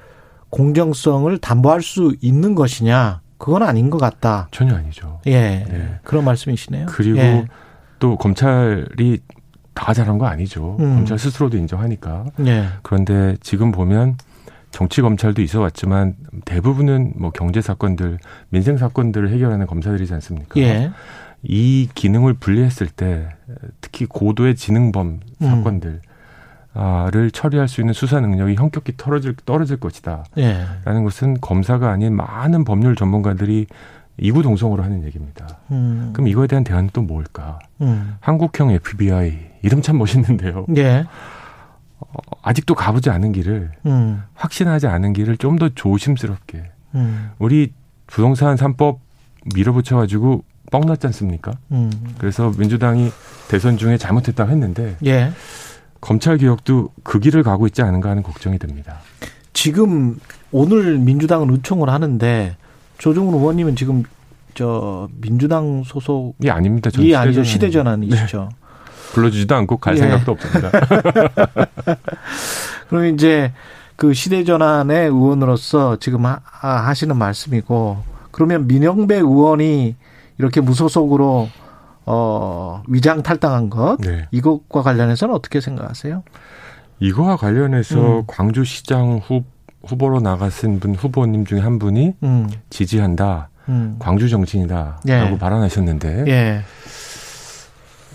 공정성을 담보할 수 있는 것이냐? 그건 아닌 것 같다. 전혀 아니죠. 예. 네. 그런 말씀이시네요. 그리고 예. 또 검찰이 다 잘한 거 아니죠. 음. 검찰 스스로도 인정하니까. 예. 그런데 지금 보면 정치 검찰도 있어 왔지만 대부분은 뭐 경제 사건들, 민생 사건들을 해결하는 검사들이지 않습니까? 예. 이 기능을 분리했을 때 특히 고도의 지능범 음. 사건들 음. 를 처리할 수 있는 수사 능력이 현격히 떨어질, 떨어질 것이다. 예. 라는 것은 검사가 아닌 많은 법률 전문가들이 이구동성으로 하는 얘기입니다. 음. 그럼 이거에 대한 대안은 또 뭘까? 음. 한국형 FBI 이름 참 멋있는데요. 예. 어, 아직도 가보지 않은 길을 음. 확신하지 않은 길을 좀 더 조심스럽게 음. 우리 부동산 3법 밀어붙여 가지고 뻥났지 않습니까? 음. 그래서 민주당이 대선 중에 잘못했다고 했는데 예. 검찰 개혁도 그 길을 가고 있지 않은가 하는 걱정이 듭니다. 지금 오늘 민주당은 의총을 하는데 조정훈 의원님은 지금 저 민주당 소속이 아닙니다. 이 아니죠 시대전환이시죠. 네. 불러주지도 않고 갈 예. 생각도 없습니다. 그럼 이제 그 시대전환의 의원으로서 지금 하, 하시는 말씀이고 그러면 민영배 의원이 이렇게 무소속으로 어 위장 탈당한 것 네. 이것과 관련해서는 어떻게 생각하세요? 이거와 관련해서 음. 광주시장 후 후보로 나가신 분 후보님 중에 한 분이 음. 지지한다. 음. 광주 정치인이다라고 예. 발언하셨는데 예.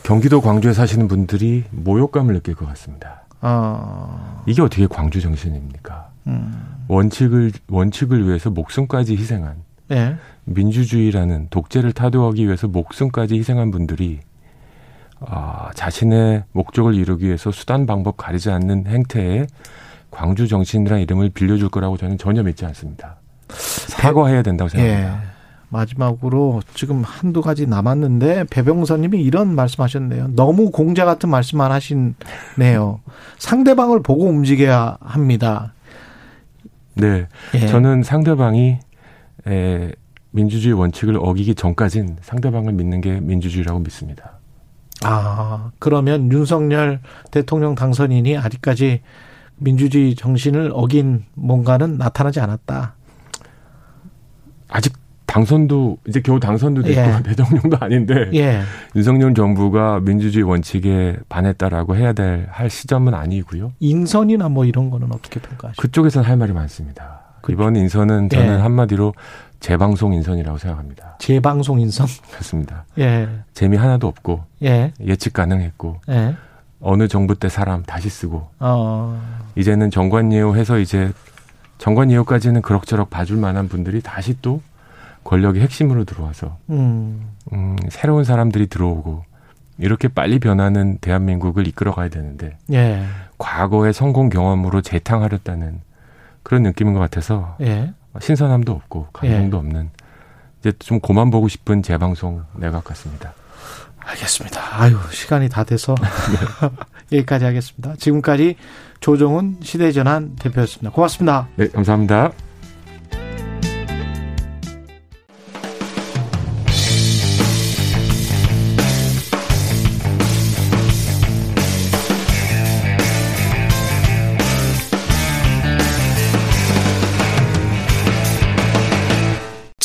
경기도 광주에 사시는 분들이 모욕감을 느낄 것 같습니다. 어. 이게 어떻게 광주 정신입니까? 음. 원칙을 원칙을 위해서 목숨까지 희생한 예. 민주주의라는 독재를 타도하기 위해서 목숨까지 희생한 분들이 아, 자신의 목적을 이루기 위해서 수단 방법 가리지 않는 행태에 광주 정신이라는 이름을 빌려줄 거라고 저는 전혀 믿지 않습니다. 사과해야 된다고 생각합니다. 예. 마지막으로 지금 한두 가지 남았는데 배병선님이 이런 말씀하셨네요. 너무 공자 같은 말씀만 하시네요. 상대방을 보고 움직여야 합니다. 네, 예. 저는 상대방이 에, 민주주의 원칙을 어기기 전까진 상대방을 믿는 게 민주주의라고 믿습니다. 아, 그러면 윤석열 대통령 당선인이 아직까지 민주주의 정신을 어긴 뭔가는 나타나지 않았다. 아직 당선도 이제 겨우 당선도 됐고 예. 대통령도 아닌데 예. 윤석열 정부가 민주주의 원칙에 반했다라고 해야 될 할 시점은 아니고요. 인선이나 뭐 이런 거는 어떻게 평가하시죠? 그쪽에서는 할 말이 많습니다. 이번 인선은 저는 예. 한마디로 재방송 인선이라고 생각합니다. 재방송 인선? 그렇습니다. 예. 재미 하나도 없고 예. 예측 가능했고 예. 어느 정부 때 사람 다시 쓰고 어. 이제는 정관예우 해서 이제 정관예우까지는 그럭저럭 봐줄 만한 분들이 다시 또 권력의 핵심으로 들어와서 음. 음, 새로운 사람들이 들어오고 이렇게 빨리 변하는 대한민국을 이끌어가야 되는데 예. 과거의 성공 경험으로 재탕하렸다는 그런 느낌인 것 같아서 예. 신선함도 없고 감동도 예. 없는 이제 좀 고만 보고 싶은 재방송 내각 같습니다. 알겠습니다. 아유 시간이 다 돼서 여기까지 하겠습니다. 지금까지 조정훈 시대전환 대표였습니다. 고맙습니다. 네 감사합니다.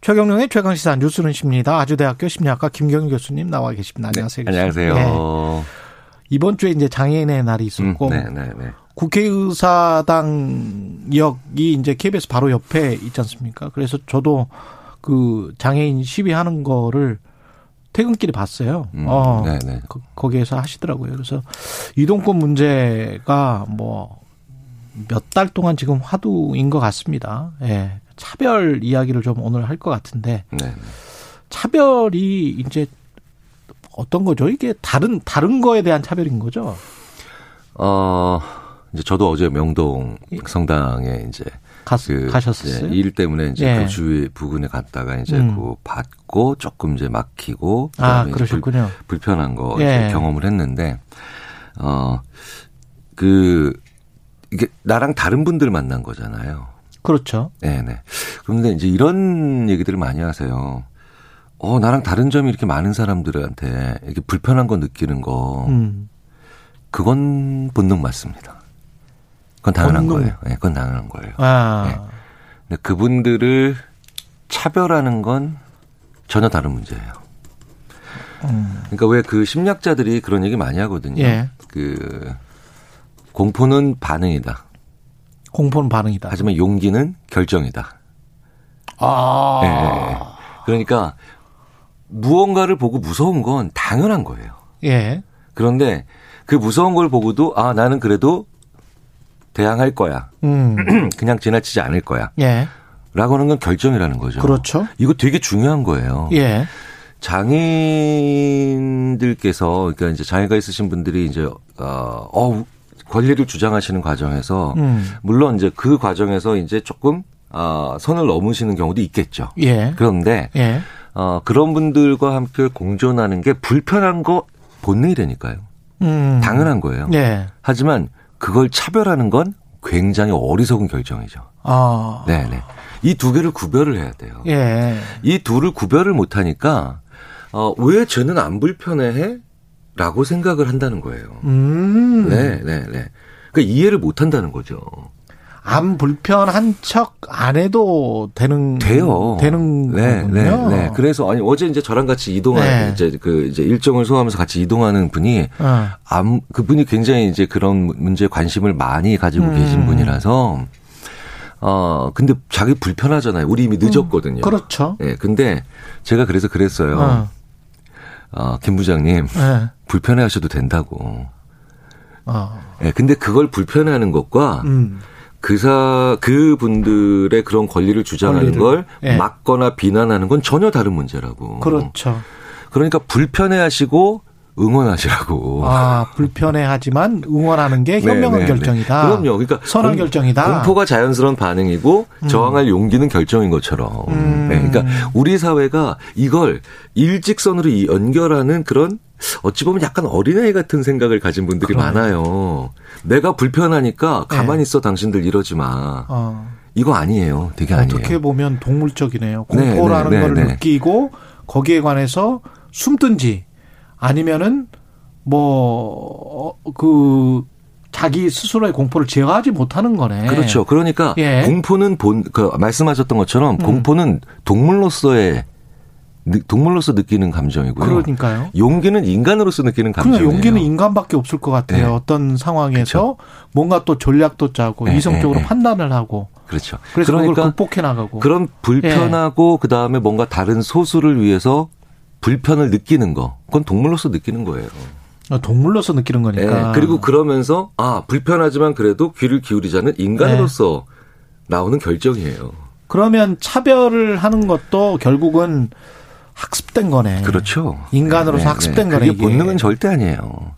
최경영의 최강시사 뉴스는 십니다. 아주대학교 심리학과 김경희 교수님 나와 계십니다. 안녕하세요. 네, 안녕하세요. 네. 이번 주에 이제 장애인의 날이 있었고 음, 네, 네, 네. 국회의사당역이 이제 KBS 바로 옆에 있지 않습니까? 그래서 저도 그 장애인 시위하는 거를 퇴근길에 봤어요. 음, 어, 네네. 거, 거기에서 하시더라고요. 그래서 이동권 문제가 뭐 몇 달 동안 지금 화두인 것 같습니다. 예. 차별 이야기를 좀 오늘 할 것 같은데 네. 차별이 이제 어떤 거죠? 이게 다른 다른 거에 대한 차별인 거죠? 어 이제 저도 어제 명동 성당에 이제 갔, 그 가셨었어요? 일 때문에 이제 예. 그 주위 부근에 갔다가 이제 음. 그 받고 조금 이제 막히고 아 그러셨군요. 불, 편한 거 예. 경험을 했는데 어그 이게 나랑 다른 분들 만난 거잖아요. 그렇죠. 네네. 그런데 이제 이런 얘기들을 많이 하세요. 어, 나랑 다른 점이 이렇게 많은 사람들한테 이렇게 불편한 거 느끼는 거. 음. 그건 본능 맞습니다. 그건 당연한 본능. 거예요. 네, 그건 당연한 거예요. 아. 네. 근데 그분들을 차별하는 건 전혀 다른 문제예요. 음. 그러니까 왜 그 심리학자들이 그런 얘기 많이 하거든요. 예. 그 공포는 반응이다. 공포는 반응이다. 하지만 용기는 결정이다. 아. 예. 그러니까 무언가를 보고 무서운 건 당연한 거예요. 예. 그런데 그 무서운 걸 보고도 아 나는 그래도 대항할 거야. 음. 그냥 지나치지 않을 거야. 예. 라고 하는 건 결정이라는 거죠. 그렇죠. 이거 되게 중요한 거예요. 예. 장애인들께서 그러니까 이제 장애가 있으신 분들이 이제 어, 어 권리를 주장하시는 과정에서 음. 물론 이제 그 과정에서 이제 조금 어, 선을 넘으시는 경우도 있겠죠. 예. 그런데 예. 어, 그런 분들과 함께 공존하는 게 불편한 거 본능이라니까요. 음. 당연한 거예요. 예. 하지만 그걸 차별하는 건 굉장히 어리석은 결정이죠. 아. 네네. 이 두 개를 구별을 해야 돼요. 예. 이 둘을 구별을 못하니까 어, 왜 쟤는 안 불편해해? 라고 생각을 한다는 거예요. 음. 네, 네, 네. 그러니까 이해를 못 한다는 거죠. 안 불편한 척 안 해도 되는 돼요. 되는 네, 거군요. 네, 네. 그래서 아니 어제 이제 저랑 같이 이동하는 네. 이제 그 이제 일정을 소화하면서 같이 이동하는 분이 어. 암 그분이 굉장히 이제 그런 문제에 관심을 많이 가지고 음. 계신 분이라서 어 근데 자기 불편하잖아요. 우리 이미 늦었거든요. 그렇죠. 예. 근데 제가 그래서 그랬어요. 어. 어, 김 부장님 예. 불편해 하셔도 된다고. 어. 예. 근데 그걸 불편해하는 것과 음. 그사 그 분들의 그런 권리를 주장하는 권리를. 걸 예. 막거나 비난하는 건 전혀 다른 문제라고. 그렇죠. 그러니까 불편해 하시고 응원하시라고. 아, 불편해하지만 응원하는 게 현명한 네, 네, 네. 결정이다. 그럼요. 그러니까 선한 공- 결정이다. 공포가 자연스러운 반응이고 저항할 용기는 결정인 것처럼. 음. 네, 그러니까 우리 사회가 이걸 일직선으로 이 연결하는 그런 어찌 보면 약간 어린아이 같은 생각을 가진 분들이 그러네. 많아요. 내가 불편하니까 가만히 있어 당신들 이러지 마. 어. 이거 아니에요. 되게 아니에요. 어떻게 보면 동물적이네요. 네, 공포라는 네, 네, 걸 네. 느끼고 거기에 관해서 숨든지 아니면은 뭐 그 자기 스스로의 공포를 제어하지 못하는 거네. 그렇죠. 그러니까 예. 공포는 본, 그 말씀하셨던 것처럼 음. 공포는 동물로서의 느- 동물로서 느끼는 감정이고요. 그러니까요. 용기는 인간으로서 느끼는 그냥 감정이에요. 용기는 인간밖에 없을 것 같아요. 네. 어떤 상황에서 뭔가 또 전략도 짜고 네, 이성적으로 네, 네. 판단을 하고 그렇죠. 그래서 그러니까 극복해 나가고. 그런 불편하고 그 다음에 뭔가 다른 소수를 위해서 불편을 느끼는 거, 그건 동물로서 느끼는 거예요. 어, 동물로서 느끼는 거니까. 예, 그리고 그러면서 아 불편하지만 그래도 귀를 기울이자는 인간으로서 네. 나오는 결정이에요. 그러면 차별을 하는 것도 결국은 학습된 거네. 그렇죠. 인간으로서 학습된 거네. 그게 이게. 본능은 절대 아니에요.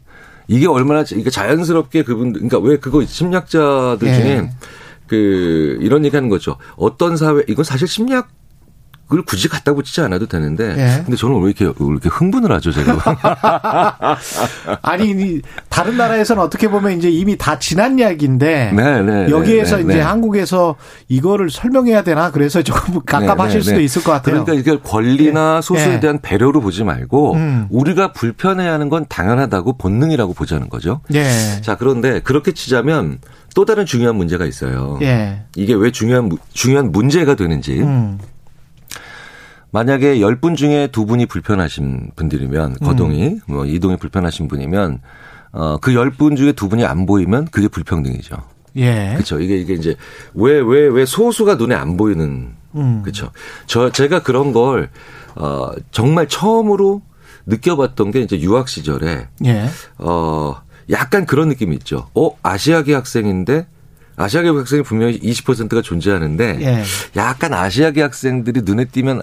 이게 얼마나 이게 자연스럽게 그분들 그러니까 왜 그거 심리학자들 예. 중에 그 이런 얘기하는 거죠. 어떤 사회 이건 사실 심리학 을 굳이 갖다 붙이지 않아도 되는데, 예. 근데 저는 왜 이렇게 왜 이렇게 흥분을 하죠, 제가? 아니 이 다른 나라에서는 어떻게 보면 이제 이미 다 지난 이야기인데 네, 네, 여기에서 네, 이제 네. 한국에서 이거를 설명해야 되나 그래서 조금 갑갑하실 네, 네, 수도 네. 있을 것 같아요. 그러니까 이걸 권리나 예. 소수에 예. 대한 배려로 보지 말고 음. 우리가 불편해하는 건 당연하다고 본능이라고 보자는 거죠. 예. 자 그런데 그렇게 치자면 또 다른 중요한 문제가 있어요. 예. 이게 왜 중요한 무- 중요한 문제가 되는지 음. 만약에 10분 중에 두 분이 불편하신 분들이면 음. 거동이 뭐 이동이 불편하신 분이면 어, 그 10분 중에 두 분이 안 보이면 그게 불평등이죠. 예. 그렇죠. 이게 이게 이제 왜 왜 왜 소수가 눈에 안 보이는 음. 그렇죠. 저 제가 그런 걸 어, 정말 처음으로 느껴봤던 게 이제 유학 시절에 예. 어 약간 그런 느낌이 있죠. 어 아시아계 학생인데 아시아계 학생이 분명히 20%가 존재하는데 예. 약간 아시아계 학생들이 눈에 띄면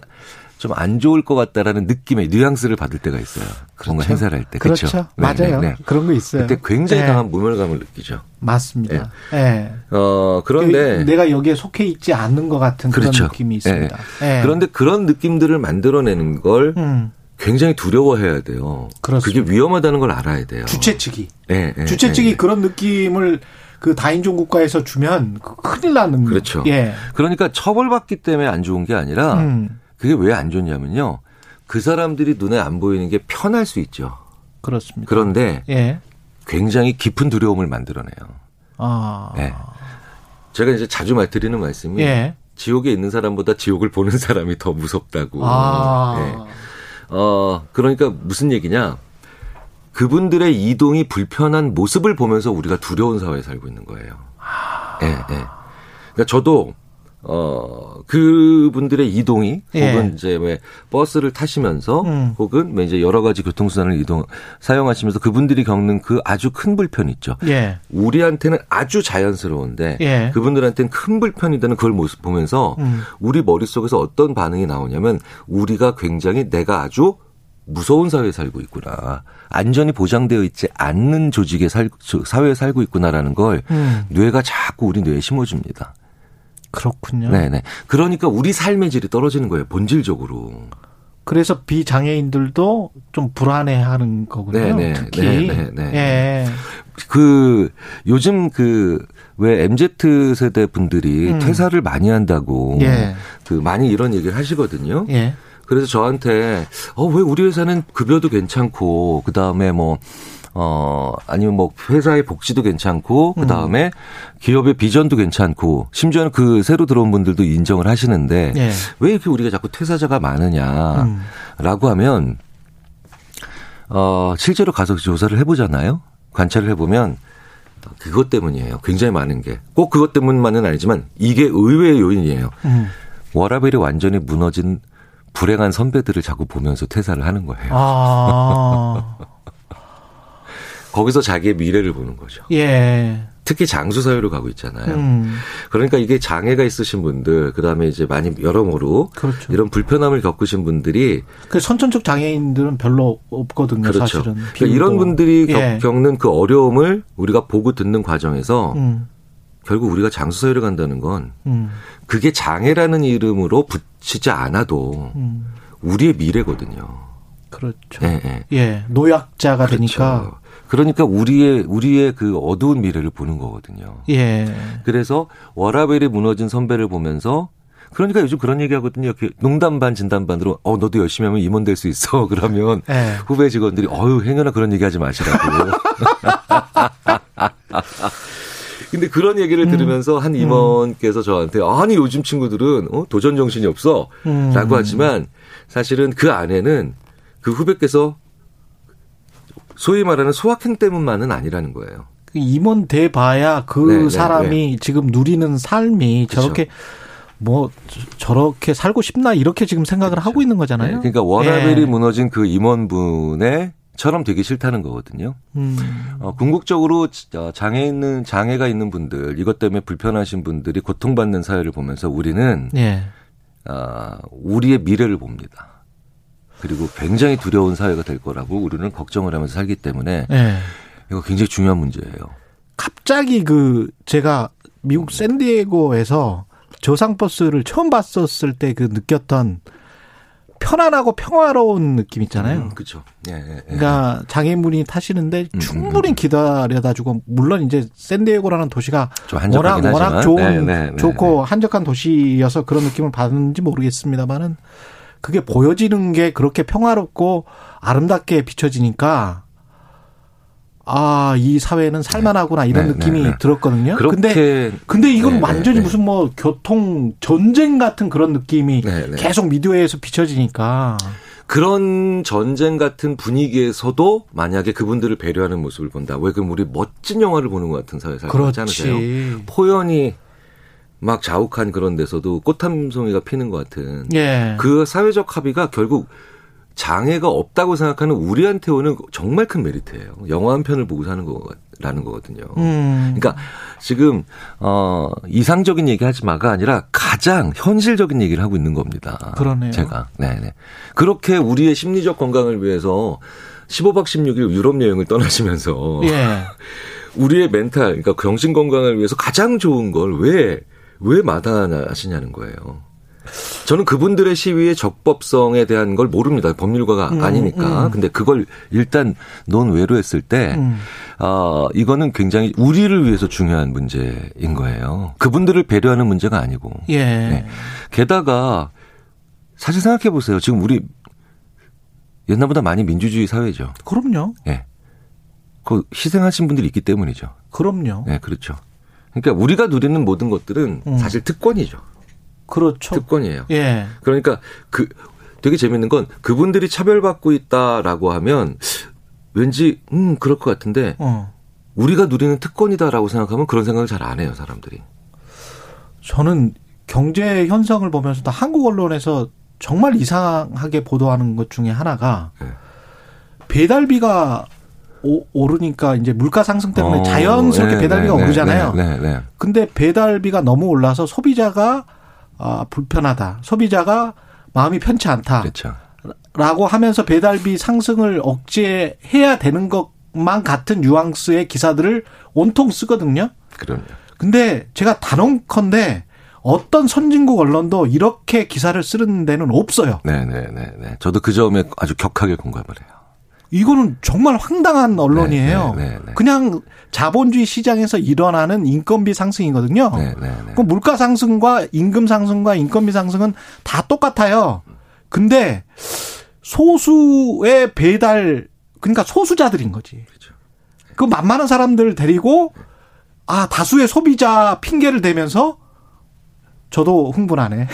좀 안 좋을 것 같다라는 느낌의 뉘앙스를 받을 때가 있어요. 뭔가 그렇죠. 행사를 할 때. 그렇죠. 그렇죠? 네, 맞아요. 네, 네. 그런 거 있어요. 그때 굉장히 예. 강한 모멸감을 느끼죠. 맞습니다. 예. 어 그런데 그 내가 여기에 속해 있지 않는 것 같은 그런 그렇죠. 느낌이 있습니다. 예. 예. 그런데 그런 느낌들을 만들어내는 걸 음. 굉장히 두려워해야 돼요. 그렇습니다. 그게 위험하다는 걸 알아야 돼요. 주최 측이 예, 예, 주최 측이 예. 그런 느낌을 그 다인종 국가에서 주면 그 큰일 나는 그렇죠. 예. 그러니까 처벌받기 때문에 안 좋은 게 아니라 음. 그게 왜 안 좋냐면요. 그 사람들이 눈에 안 보이는 게 편할 수 있죠. 그렇습니다. 그런데 예. 굉장히 깊은 두려움을 만들어내요. 아. 예. 제가 이제 자주 말 드리는 말씀이 예. 지옥에 있는 사람보다 지옥을 보는 사람이 더 무섭다고. 아. 예. 어, 그러니까 무슨 얘기냐. 그분들의 이동이 불편한 모습을 보면서 우리가 두려운 사회에 살고 있는 거예요. 예, 예. 그러니까 저도 어, 그분들의 이동이 예. 혹은 이제 왜 버스를 타시면서 음. 혹은 뭐 이제 여러 가지 교통수단을 이동 사용하시면서 그분들이 겪는 그 아주 큰 불편 있죠. 예. 우리한테는 아주 자연스러운데 예. 그분들한테는 큰 불편이 되는 그걸 모습 보면서 음. 우리 머릿속에서 어떤 반응이 나오냐면 우리가 굉장히 내가 아주 무서운 사회에 살고 있구나. 안전이 보장되어 있지 않는 조직에 살, 사회에 살고 있구나라는 걸 음. 뇌가 자꾸 우리 뇌에 심어줍니다. 그렇군요. 네네. 그러니까 우리 삶의 질이 떨어지는 거예요. 본질적으로. 그래서 비장애인들도 좀 불안해하는 거군요. 네네. 특히. 네네. 예. 그 요즘 그 왜 MZ 세대 분들이 음. 퇴사를 많이 한다고 예. 그 많이 이런 얘기를 하시거든요. 예. 그래서 저한테 어 왜 우리 회사는 급여도 괜찮고 그 다음에 뭐 어, 아니면 뭐 회사의 복지도 괜찮고, 그 다음에 음. 기업의 비전도 괜찮고, 심지어는 그 새로 들어온 분들도 인정을 하시는데, 네. 왜 이렇게 우리가 자꾸 퇴사자가 많으냐라고 음. 하면, 어, 실제로 가서 조사를 해보잖아요? 관찰을 해보면, 그것 때문이에요. 굉장히 많은 게. 꼭 그것 때문만은 아니지만, 이게 의외의 요인이에요. 음. 워라벨이 완전히 무너진 불행한 선배들을 자꾸 보면서 퇴사를 하는 거예요. 아. 거기서 자기의 미래를 보는 거죠. 예. 특히 장수 사회로 가고 있잖아요. 음. 그러니까 이게 장애가 있으신 분들, 그 다음에 이제 많이 여러모로 그렇죠. 이런 불편함을 겪으신 분들이 그 선천적 장애인들은 별로 없거든요. 그렇죠. 사실은 그러니까 이런 분들이 예. 겪는 그 어려움을 우리가 보고 듣는 과정에서 음. 결국 우리가 장수 사회를 간다는 건 음. 그게 장애라는 이름으로 붙이지 않아도 음. 우리의 미래거든요. 그렇죠. 예, 예. 예 노약자가 그렇죠. 되니까 그러니까 우리의 우리의 그 어두운 미래를 보는 거거든요. 예. 그래서 워라벨이 무너진 선배를 보면서 그러니까 요즘 그런 얘기 하거든요. 농담 반 진담 반으로 어 너도 열심히 하면 임원 될 수 있어. 그러면 예. 후배 직원들이 어유 행여나 그런 얘기 하지 마시라고. 근데 그런 얘기를 음. 들으면서 한 임원께서 저한테 아니 요즘 친구들은 어, 도전 정신이 없어라고 음. 하지만 사실은 그 안에는 그 후배께서 소위 말하는 소확행 때문만은 아니라는 거예요. 그 임원 돼 봐야 그 네, 네, 사람이 네, 지금 누리는 삶이 그렇죠. 저렇게 뭐 저렇게 살고 싶나 이렇게 지금 생각을 그렇죠. 하고 있는 거잖아요. 네, 그러니까 워라벨이 예. 무너진 그 임원분의 처럼 되기 싫다는 거거든요. 음. 어, 궁극적으로 어, 장애 있는 장애가 있는 분들 이것 때문에 불편하신 분들이 고통받는 사회를 보면서 우리는 예. 어, 우리의 미래를 봅니다. 그리고 굉장히 두려운 사회가 될 거라고 우리는 걱정을 하면서 살기 때문에 네. 이거 굉장히 중요한 문제예요. 갑자기 그 제가 미국 샌디에고에서 저상버스를 처음 봤었을 때 그 느꼈던 편안하고 평화로운 느낌 있잖아요. 음, 그렇죠. 예, 예, 예. 그러니까 장애인분이 타시는데 음, 충분히 음, 음. 기다려다 주고 물론 이제 샌디에고라는 도시가 워낙 워낙 좋은 네, 네, 네, 좋고 한적한 도시여서 그런 느낌을 받는지 모르겠습니다만은 그게 보여지는 게 그렇게 평화롭고 아름답게 비춰지니까 아, 이 사회는 살만하구나 이런 네, 느낌이 네, 네. 들었거든요. 근데 근데 이건 네, 네 완전히 네. 무슨 뭐 교통 전쟁 같은 그런 느낌이 계속 미디어에서 비춰지니까 그런 전쟁 같은 분위기에서도 만약에 그분들을 배려하는 모습을 본다. 왜 그럼 우리 멋진 영화를 보는 것 같은 사회 살고 있지 않으세요? 포연이 막 자욱한 그런 데서도 꽃 한 송이가 피는 것 같은 예. 그 사회적 합의가 결국 장애가 없다고 생각하는 우리한테 오는 정말 큰 메리트예요. 영화 한 편을 보고 사는 거라는 거거든요. 음. 그러니까 지금 어 이상적인 얘기하지 마가 아니라 가장 현실적인 얘기를 하고 있는 겁니다. 그러네요. 제가 네, 네. 그렇게 우리의 심리적 건강을 위해서 15박 16일 유럽 여행을 떠나시면서 예. 우리의 멘탈, 그러니까 정신 건강을 위해서 가장 좋은 걸 왜 왜 마다하시냐는 거예요. 저는 그분들의 시위의 적법성에 대한 걸 모릅니다. 법률가가 음, 아니니까. 음. 근데 그걸 일단 논외로 했을 때, 음. 어, 이거는 굉장히 우리를 위해서 중요한 문제인 거예요. 그분들을 배려하는 문제가 아니고. 예. 네. 게다가 사실 생각해 보세요. 지금 우리 옛날보다 많이 민주주의 사회죠. 그럼요. 예. 네. 그 희생하신 분들이 있기 때문이죠. 그럼요. 네, 그렇죠. 그러니까 우리가 누리는 모든 것들은 음. 사실 특권이죠. 그렇죠. 특권이에요. 예. 그러니까 그 되게 재밌는 건 그분들이 차별받고 있다라고 하면 왠지 음 그럴 것 같은데 어. 우리가 누리는 특권이다라고 생각하면 그런 생각을 잘 안 해요 사람들이. 저는 경제 현상을 보면서 도 한국 언론에서 정말 이상하게 보도하는 것 중에 하나가 네. 배달비가 오, 오르니까 이제 물가 상승 때문에 어, 자연스럽게 네, 배달비가 네, 네 오르잖아요. 네, 네, 근데 배달비가 너무 올라서 소비자가 아, 불편하다. 소비자가 마음이 편치 않다. 그렇죠. 라고 하면서 배달비 상승을 억제해야 되는 것만 같은 뉘앙스의 기사들을 온통 쓰거든요. 그럼요. 근데 제가 단언컨대 어떤 선진국 언론도 이렇게 기사를 쓰는 데는 없어요. 네네네. 네, 네. 저도 그 점에 아주 격하게 공감을 해요. 이거는 정말 황당한 언론이에요. 네, 네, 네, 그냥 자본주의 시장에서 일어나는 인건비 상승이거든요. 그 물가 상승과 임금 상승과 인건비 상승은 다 똑같아요. 근데 소수의 배달 그러니까 소수자들인 거지. 그렇죠. 그 만만한 사람들 데리고 아 다수의 소비자 핑계를 대면서 저도 흥분하네.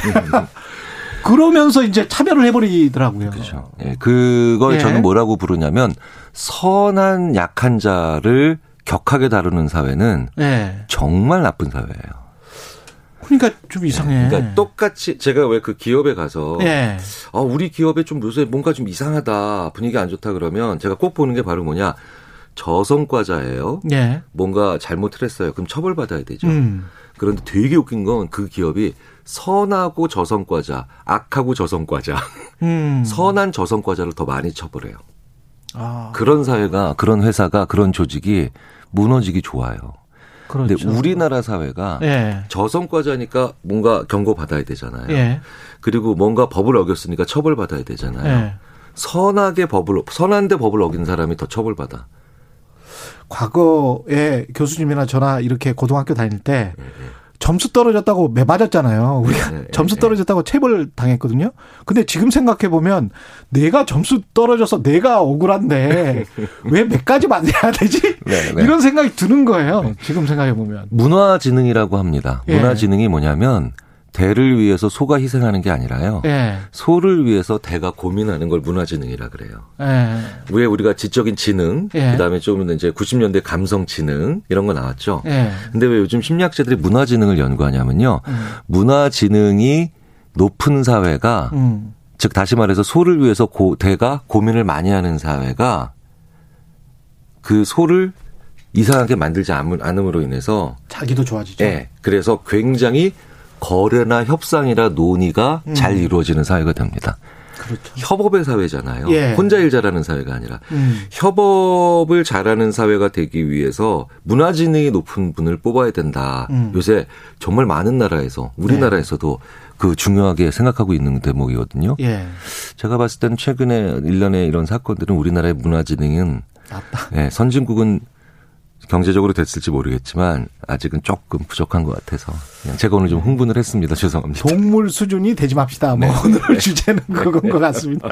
그러면서 이제 차별을 해버리더라고요. 그렇죠. 예, 그걸 예. 저는 뭐라고 부르냐면 선한 약한 자를 격하게 다루는 사회는 예. 정말 나쁜 사회예요. 그러니까 좀 이상해. 그러니까 똑같이 제가 왜 그 기업에 가서 예. 아 우리 기업에 좀 요새 뭔가 좀 이상하다 분위기 안 좋다 그러면 제가 꼭 보는 게 바로 뭐냐 저성과자예요. 예. 뭔가 잘못을 했어요. 그럼 처벌받아야 되죠. 음. 그런데 되게 웃긴 건 그 기업이 선하고 저성과자, 악하고 저성과자, 음. 선한 저성과자를 더 많이 처벌해요. 아. 그런 사회가, 그런 회사가, 그런 조직이 무너지기 좋아요. 그런데 그렇죠. 우리나라 사회가 예. 저성과자니까 뭔가 경고받아야 되잖아요. 예. 그리고 뭔가 법을 어겼으니까 처벌받아야 되잖아요. 예. 선하게 법을, 선한데 법을 어긴 사람이 더 처벌받아. 과거에 교수님이나 저나 이렇게 고등학교 다닐 때 네, 네. 점수 떨어졌다고 매 맞았잖아요. 우리가 네, 점수 떨어졌다고 체벌 당했거든요. 근데 지금 생각해 보면 내가 점수 떨어져서 내가 억울한데 왜 몇 가지 만들어야 되지? 네, 네. 이런 생각이 드는 거예요. 지금 생각해 보면. 문화지능이라고 합니다. 예. 문화지능이 뭐냐면 대를 위해서 소가 희생하는 게 아니라요. 예. 소를 위해서 대가 고민하는 걸 문화지능이라 그래요. 예. 왜 우리가 지적인 지능, 예. 그다음에 좀 이제 90년대 감성 지능 이런 거 나왔죠. 예. 근데 왜 요즘 심리학자들이 문화지능을 연구하냐면요. 음. 문화지능이 높은 사회가 음. 즉 다시 말해서 소를 위해서 고, 대가 고민을 많이 하는 사회가 그 소를 이상하게 만들지 않음으로 인해서 자기도 좋아지죠. 예. 그래서 굉장히 거래나 협상이나 논의가 음. 잘 이루어지는 사회가 됩니다. 그렇죠. 협업의 사회잖아요. 예. 혼자 일 잘하는 사회가 아니라 음. 협업을 잘하는 사회가 되기 위해서 문화 지능이 높은 분을 뽑아야 된다. 음. 요새 정말 많은 나라에서 우리나라에서도 예. 그 중요하게 생각하고 있는 대목이거든요. 예. 제가 봤을 때는 최근에 일련의 이런 사건들은 우리나라의 문화 지능은 예, 선진국은 경제적으로 됐을지 모르겠지만 아직은 조금 부족한 것 같아서 제가 오늘 좀 흥분을 했습니다. 죄송합니다. 동물 수준이 되지 맙시다. 뭐 네. 오늘 네. 주제는 그건 것 같습니다.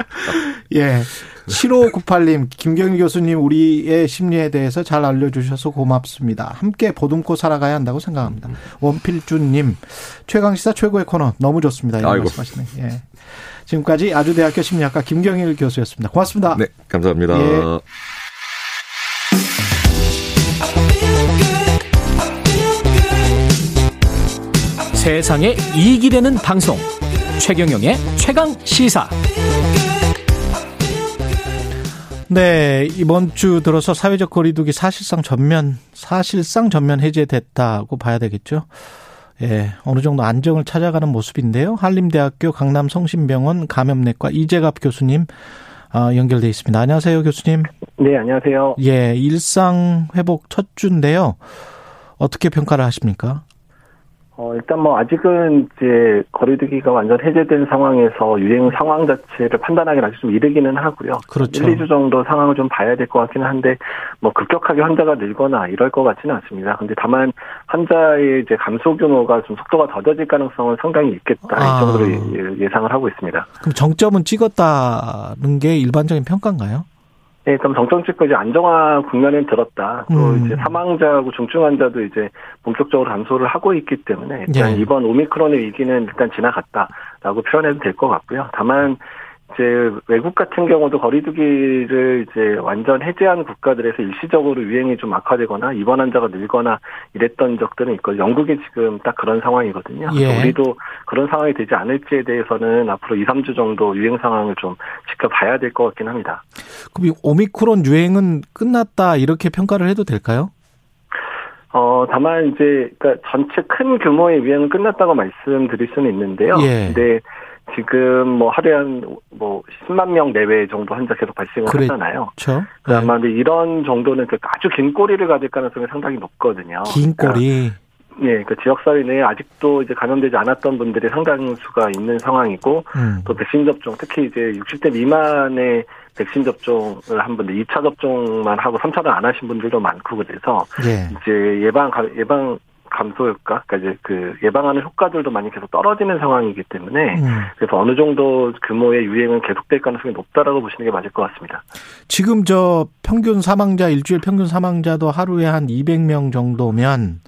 예. 7598님, 김경희 교수님 우리의 심리에 대해서 잘 알려주셔서 고맙습니다. 함께 보듬고 살아가야 한다고 생각합니다. 음. 원필준님, 최강시사 최고의 코너 너무 좋습니다. 이런 아이고. 말씀하시네. 예. 지금까지 아주대학교 심리학과 김경일 교수였습니다. 고맙습니다. 네, 감사합니다. 예. 세상에 이익이 되는 방송 최경영의 최강 시사 네 이번 주 들어서 사회적 거리두기 사실상 전면 사실상 전면 해제됐다고 봐야 되겠죠. 예, 어느 정도 안정을 찾아가는 모습인데요. 한림대학교 강남 성심병원 감염내과 이재갑 교수님 어, 연결돼 있습니다. 안녕하세요, 교수님. 네, 안녕하세요. 예, 일상 회복 첫 주인데요. 어떻게 평가를 하십니까? 어, 일단 뭐 아직은 이제 거리두기가 완전 해제된 상황에서 유행 상황 자체를 판단하기는 아직 좀 이르기는 하고요. 그렇죠. 1, 2주 정도 상황을 좀 봐야 될 것 같기는 한데 뭐 급격하게 환자가 늘거나 이럴 것 같지는 않습니다. 근데 다만 환자의 이제 감소 규모가 좀 속도가 더뎌질 가능성은 상당히 있겠다. 아. 이 정도로 예, 예상을 하고 있습니다. 그럼 정점은 찍었다는 게 일반적인 평가인가요? 네, 그럼 정점 찍고 이제 안정화 국면에 들었다. 또 음. 이제 사망자하고 중증 환자도 이제 본격적으로 감소를 하고 있기 때문에 일단 예. 이번 오미크론의 위기는 일단 지나갔다라고 표현해도 될 것 같고요. 다만 이제 외국 같은 경우도 거리두기를 이제 완전 해제한 국가들에서 일시적으로 유행이 좀 악화되거나 입원 환자가 늘거나 이랬던 적들은 있고 영국이 지금 딱 그런 상황이거든요. 예. 우리도 그런 상황이 되지 않을지에 대해서는 앞으로 2, 3주 정도 유행 상황을 좀 지켜봐야 될 것 같긴 합니다. 그럼 오미크론 유행은 끝났다 이렇게 평가를 해도 될까요? 어, 다만 이제 그러니까 전체 큰 규모의 유행은 끝났다고 말씀드릴 수는 있는데요. 예. 근데 지금 뭐 하루에 한뭐 10만 명 내외 정도 환자 계속 발생을 그래, 하잖아요. 그렇죠. 네. 아마 근데 이런 정도는 그 아주 긴 꼬리를 가질 가능성이 상당히 높거든요. 긴 꼬리. 그러니까 예, 그 지역사회 내에 아직도 이제 감염되지 않았던 분들이 상당수가 있는 상황이고, 음. 또 백신 접종, 특히 이제 60대 미만의 백신 접종을 한 분들, 2차 접종만 하고 3차를 안 하신 분들도 많고 그래서, 예. 이제 예방, 예방 감소 효과, 그러니까 이제 그 예방하는 효과들도 많이 계속 떨어지는 상황이기 때문에 음. 그래서 어느 정도 규모의 유행은 계속될 가능성이 높다라고 보시는 게 맞을 것 같습니다. 지금 저 평균 사망자 일주일 평균 사망자도 하루에 한 200명 정도면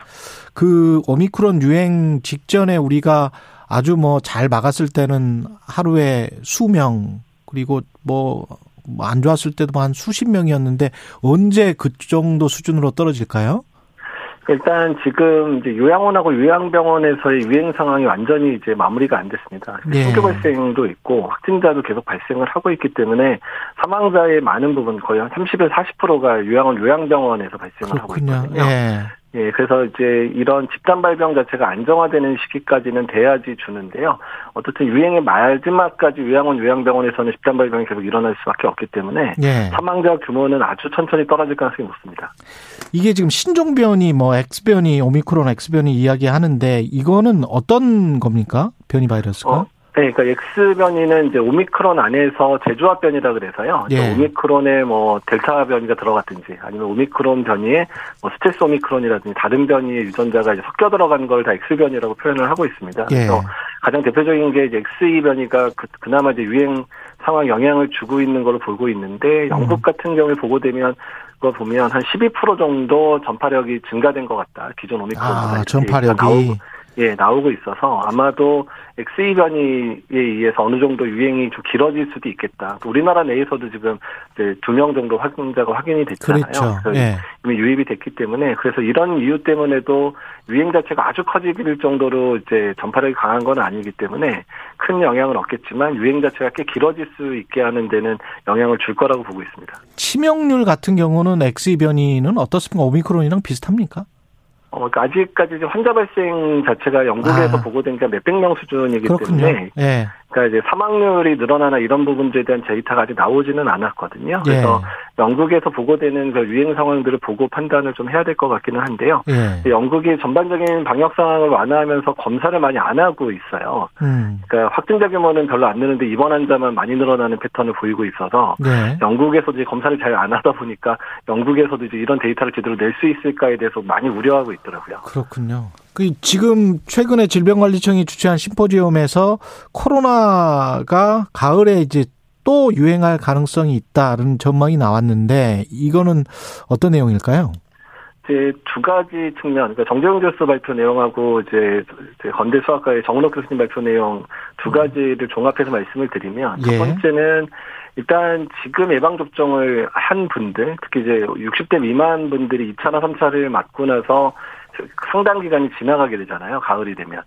그 오미크론 유행 직전에 우리가 아주 뭐 잘 막았을 때는 하루에 수명 그리고 뭐 안 좋았을 때도 한 수십 명이었는데 언제 그 정도 수준으로 떨어질까요? 일단 지금 이제 요양원하고 요양병원에서의 유행 상황이 완전히 이제 마무리가 안 됐습니다. 네. 신규 발생도 있고 확진자도 계속 발생을 하고 있기 때문에 사망자의 많은 부분 거의 한 30에서 40%가 요양원 요양병원에서 발생을 그렇군요. 하고 있거든요. 네. 예, 그래서 이제 이런 집단 발병 자체가 안정화되는 시기까지는 돼야지 주는데요. 어떻든 유행의 마지막까지 요양원, 요양병원에서는 집단 발병이 계속 일어날 수밖에 없기 때문에 예. 사망자 규모는 아주 천천히 떨어질 가능성이 높습니다. 이게 지금 신종변이 뭐 X변이 오미크론 X변이 이야기하는데 이거는 어떤 겁니까? 변이 바이러스가? 어? 네, 그러니까 X 변이는 이제 오미크론 안에서 재조합 변이라 그래서요. 예. 오미크론에 뭐 델타 변이가 들어갔든지 아니면 오미크론 변이에 뭐 스트레스 오미크론이라든지 다른 변이의 유전자가 이제 섞여 들어간 걸 다 X 변이라고 표현을 하고 있습니다. 예. 그래서 가장 대표적인 게 이제 XE 변이가 그, 그나마 이제 유행 상황 영향을 주고 있는 걸로 보고 있는데 영국 음. 같은 경우에 보고되면 그거 보면 한 12% 정도 전파력이 증가된 것 같다. 기존 오미크론보다 아, 전파력이 예, 나오고 있어서 아마도 XE 변이에 의해서 어느 정도 유행이 좀 길어질 수도 있겠다. 우리나라 내에서도 지금 두 명 정도 확진자가 확인이 됐잖아요. 그렇죠. 예. 이미 유입이 됐기 때문에 그래서 이런 이유 때문에도 유행 자체가 아주 커질 정도로 이제 전파력이 강한 건 아니기 때문에 큰 영향은 없겠지만 유행 자체가 꽤 길어질 수 있게 하는 데는 영향을 줄 거라고 보고 있습니다. 치명률 같은 경우는 XE 변이는 어떻습니까? 오미크론이랑 비슷합니까? 어, 그러니까 아직까지 환자 발생 자체가 영국에서 아. 보고된 게 몇백 명 수준이기 그렇군요. 때문에 예. 그러니까 이제 사망률이 늘어나나 이런 부분들에 대한 데이터가 아직 나오지는 않았거든요. 그래서 예. 영국에서 보고되는 그 유행 상황들을 보고 판단을 좀 해야 될 것 같기는 한데요. 예. 영국이 전반적인 방역 상황을 완화하면서 검사를 많이 안 하고 있어요. 음. 그러니까 확진자 규모는 별로 안 느는데 입원 환자만 많이 늘어나는 패턴을 보이고 있어서 네. 영국에서도 이제 검사를 잘 안 하다 보니까 영국에서도 이제 이런 데이터를 제대로 낼 수 있을까에 대해서 많이 우려하고 있더라고요. 그렇군요. 그 지금 최근에 질병관리청이 주최한 심포지엄에서 코로나가 가을에 이제 또 유행할 가능성이 있다는 전망이 나왔는데 이거는 어떤 내용일까요? 이제 두 가지 측면, 그러니까 정재영 교수 발표 내용하고 이제 건대 수학과의 정은옥 교수님 발표 내용 두 음. 가지를 종합해서 말씀을 드리면 첫 예. 번째는 일단 지금 예방 접종을 한 분들, 특히 이제 60대 미만 분들이 2차나 3차를 맞고 나서 상당 기간이 지나가게 되잖아요. 가을이 되면.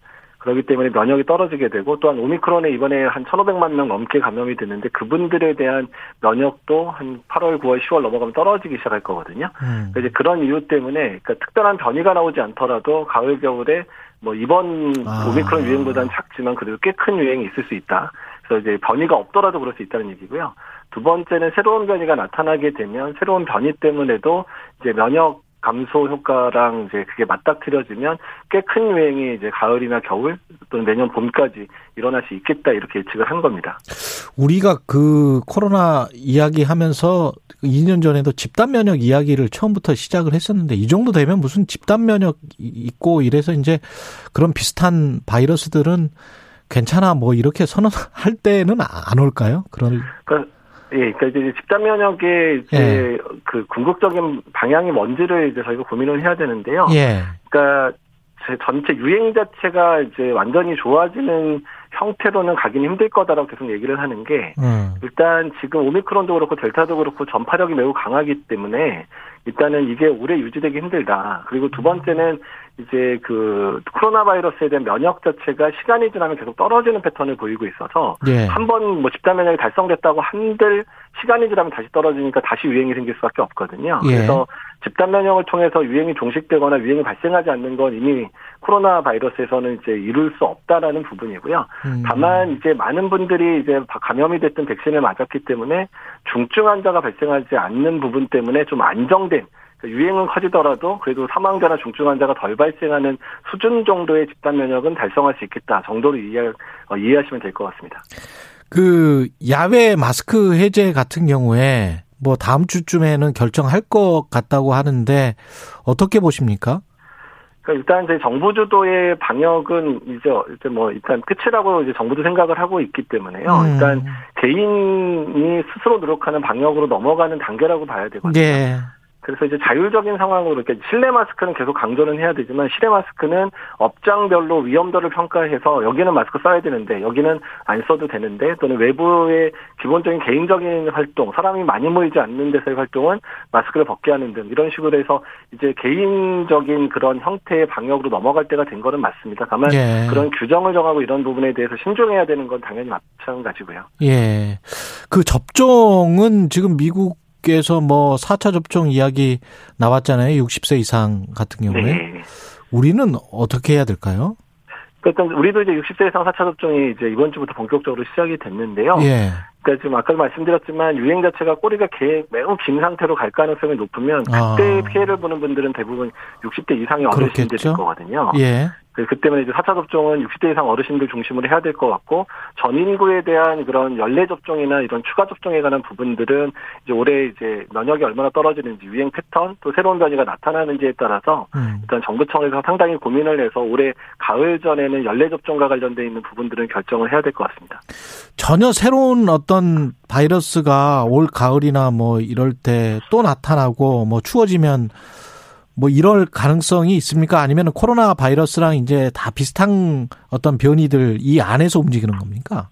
그렇기 때문에 면역이 떨어지게 되고 또한 오미크론에 이번에 한 1,500만 명 넘게 감염이 됐는데 그분들에 대한 면역도 한 8월, 9월, 10월 넘어가면 떨어지기 시작할 거거든요. 음. 이제 그런 이유 때문에 그러니까 특별한 변이가 나오지 않더라도 가을, 겨울에 뭐 이번 아. 오미크론 유행보다는 작지만 그래도 꽤 큰 유행이 있을 수 있다. 그래서 이제 변이가 없더라도 그럴 수 있다는 얘기고요. 두 번째는 새로운 변이가 나타나게 되면 새로운 변이 때문에도 이제 면역 감소 효과랑 이제 그게 맞닥뜨려지면 꽤 큰 유행이 이제 가을이나 겨울 또는 내년 봄까지 일어날 수 있겠다 이렇게 예측을 한 겁니다. 우리가 그 코로나 이야기하면서 2년 전에도 집단 면역 이야기를 처음부터 시작을 했었는데 이 정도 되면 무슨 집단 면역 있고 이래서 이제 그런 비슷한 바이러스들은 괜찮아 뭐 이렇게 선언할 때는 안 올까요? 그런 그러니까 예, 그러니까 이제 집단 면역의 이제 예. 그 궁극적인 방향이 뭔지를 이제 저희가 고민을 해야 되는데요. 예. 그러니까 전체 유행 자체가 이제 완전히 좋아지는 형태로는 가기는 힘들 거다라고 계속 얘기를 하는 게 음. 일단 지금 오미크론도 그렇고 델타도 그렇고 전파력이 매우 강하기 때문에 일단은 이게 오래 유지되기 힘들다. 그리고 두 번째는 이제 그 코로나 바이러스에 대한 면역 자체가 시간이 지나면 계속 떨어지는 패턴을 보이고 있어서 예. 한번 뭐 집단 면역이 달성됐다고 한들 시간이 지나면 다시 떨어지니까 다시 유행이 생길 수밖에 없거든요. 예. 그래서 집단 면역을 통해서 유행이 종식되거나 유행이 발생하지 않는 건 이미 코로나 바이러스에서는 이제 이룰 수 없다라는 부분이고요. 음. 다만 이제 많은 분들이 이제 감염이 됐던 백신을 맞았기 때문에 중증 환자가 발생하지 않는 부분 때문에 좀 안정된 유행은 커지더라도 그래도 사망자나 중증 환자가 덜 발생하는 수준 정도의 집단 면역은 달성할 수 있겠다 정도로 이해, 어, 이해하시면 될 것 같습니다. 그 야외 마스크 해제 같은 경우에 뭐 다음 주쯤에는 결정할 것 같다고 하는데 어떻게 보십니까? 그러니까 일단 이제 정부 주도의 방역은 이제 이제 뭐 일단 끝이라고 이제 정부도 생각을 하고 있기 때문에요. 음. 일단 개인이 스스로 노력하는 방역으로 넘어가는 단계라고 봐야 되거든요. 네. 그래서 이제 자율적인 상황으로 이렇게 실내 마스크는 계속 강조는 해야 되지만 실내 마스크는 업장별로 위험도를 평가해서 여기는 마스크 써야 되는데 여기는 안 써도 되는데 또는 외부의 기본적인 개인적인 활동, 사람이 많이 모이지 않는 데서의 활동은 마스크를 벗게 하는 등 이런 식으로 해서 이제 개인적인 그런 형태의 방역으로 넘어갈 때가 된 거는 맞습니다. 다만 예. 그런 규정을 정하고 이런 부분에 대해서 신중해야 되는 건 당연히 마찬가지고요. 예. 그 접종은 지금 미국 쪽에서 뭐 4차 접종 이야기 나왔잖아요. 60세 이상 같은 경우에. 네. 우리는 어떻게 해야 될까요? 그러니까 우리도 이제 60세 이상 4차 접종이 이제 이번 주부터 본격적으로 시작이 됐는데요. 예. 그러니까 지금 아까도 말씀드렸지만 유행 자체가 꼬리가 매우 긴 상태로 갈 가능성이 높으면 그때 아. 피해를 보는 분들은 대부분 60대 이상의 어르신들일 거거든요. 예. 그, 그 때문에 이제 4차 접종은 60대 이상 어르신들 중심으로 해야 될 것 같고 전 인구에 대한 그런 연례 접종이나 이런 추가 접종에 관한 부분들은 이제 올해 이제 면역이 얼마나 떨어지는지 유행 패턴 또 새로운 변이가 나타나는지에 따라서 음. 일단 정부청에서 상당히 고민을 해서 올해 가을 전에는 연례 접종과 관련돼 있는 부분들은 결정을 해야 될 것 같습니다. 전혀 새로운 어떤 바이러스가 올 가을이나 뭐 이럴 때 또 나타나고 뭐 추워지면 뭐 이럴 가능성이 있습니까? 아니면 코로나 바이러스랑 이제 다 비슷한 어떤 변이들 이 안에서 움직이는 겁니까?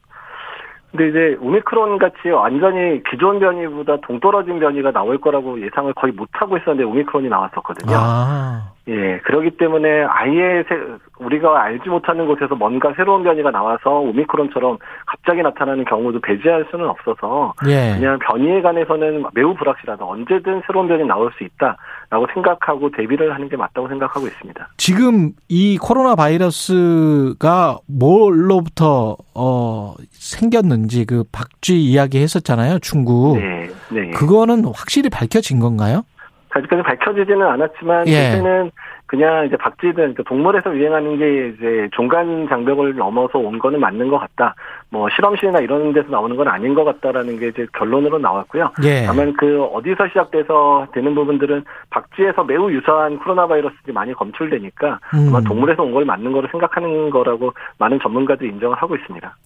근데 이제 오미크론 같이 완전히 기존 변이보다 동떨어진 변이가 나올 거라고 예상을 거의 못 하고 있었는데 오미크론이 나왔었거든요. 아. 예, 그렇기 때문에 아예 새, 우리가 알지 못하는 곳에서 뭔가 새로운 변이가 나와서 오미크론처럼 갑자기 나타나는 경우도 배제할 수는 없어서 예. 그냥 변이에 관해서는 매우 불확실하다. 언제든 새로운 변이 나올 수 있다 라고 생각하고 대비를 하는 게 맞다고 생각하고 있습니다. 지금 이 코로나 바이러스가 뭘로부터 어 생겼는지 그 박쥐 이야기 했었잖아요. 중국. 네. 네. 그거는 확실히 밝혀진 건가요? 아직까지 밝혀지지는 않았지만 예. 그때는 그냥 이제 박쥐든 그러니까 동물에서 유행하는 게 이제 종간 장벽을 넘어서 온 거는 맞는 것 같다. 뭐 실험실이나 이런 데서 나오는 건 아닌 것 같다라는 게 이제 결론으로 나왔고요. 예. 다만 그 어디서 시작돼서 되는 부분들은 박쥐에서 매우 유사한 코로나 바이러스들이 많이 검출되니까 음. 아마 동물에서 온 걸 맞는 거로 생각하는 거라고 많은 전문가들이 인정을 하고 있습니다.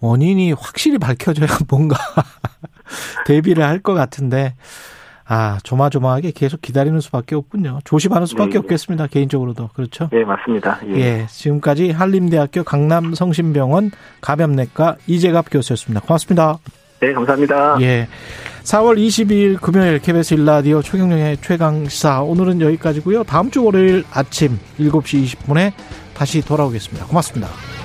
원인이 확실히 밝혀져야 뭔가 대비를 할 것 같은데 아, 조마조마하게 계속 기다리는 수밖에 없군요. 조심하는 수밖에 네, 없겠습니다. 개인적으로도. 그렇죠? 네, 맞습니다. 예. 예. 지금까지 한림대학교 강남성심병원 감염내과 이재갑 교수였습니다. 고맙습니다. 네, 감사합니다. 예. 4월 22일 금요일 KBS 일라디오 최경영의 최강시사. 오늘은 여기까지고요. 다음 주 월요일 아침 7시 20분에 다시 돌아오겠습니다. 고맙습니다.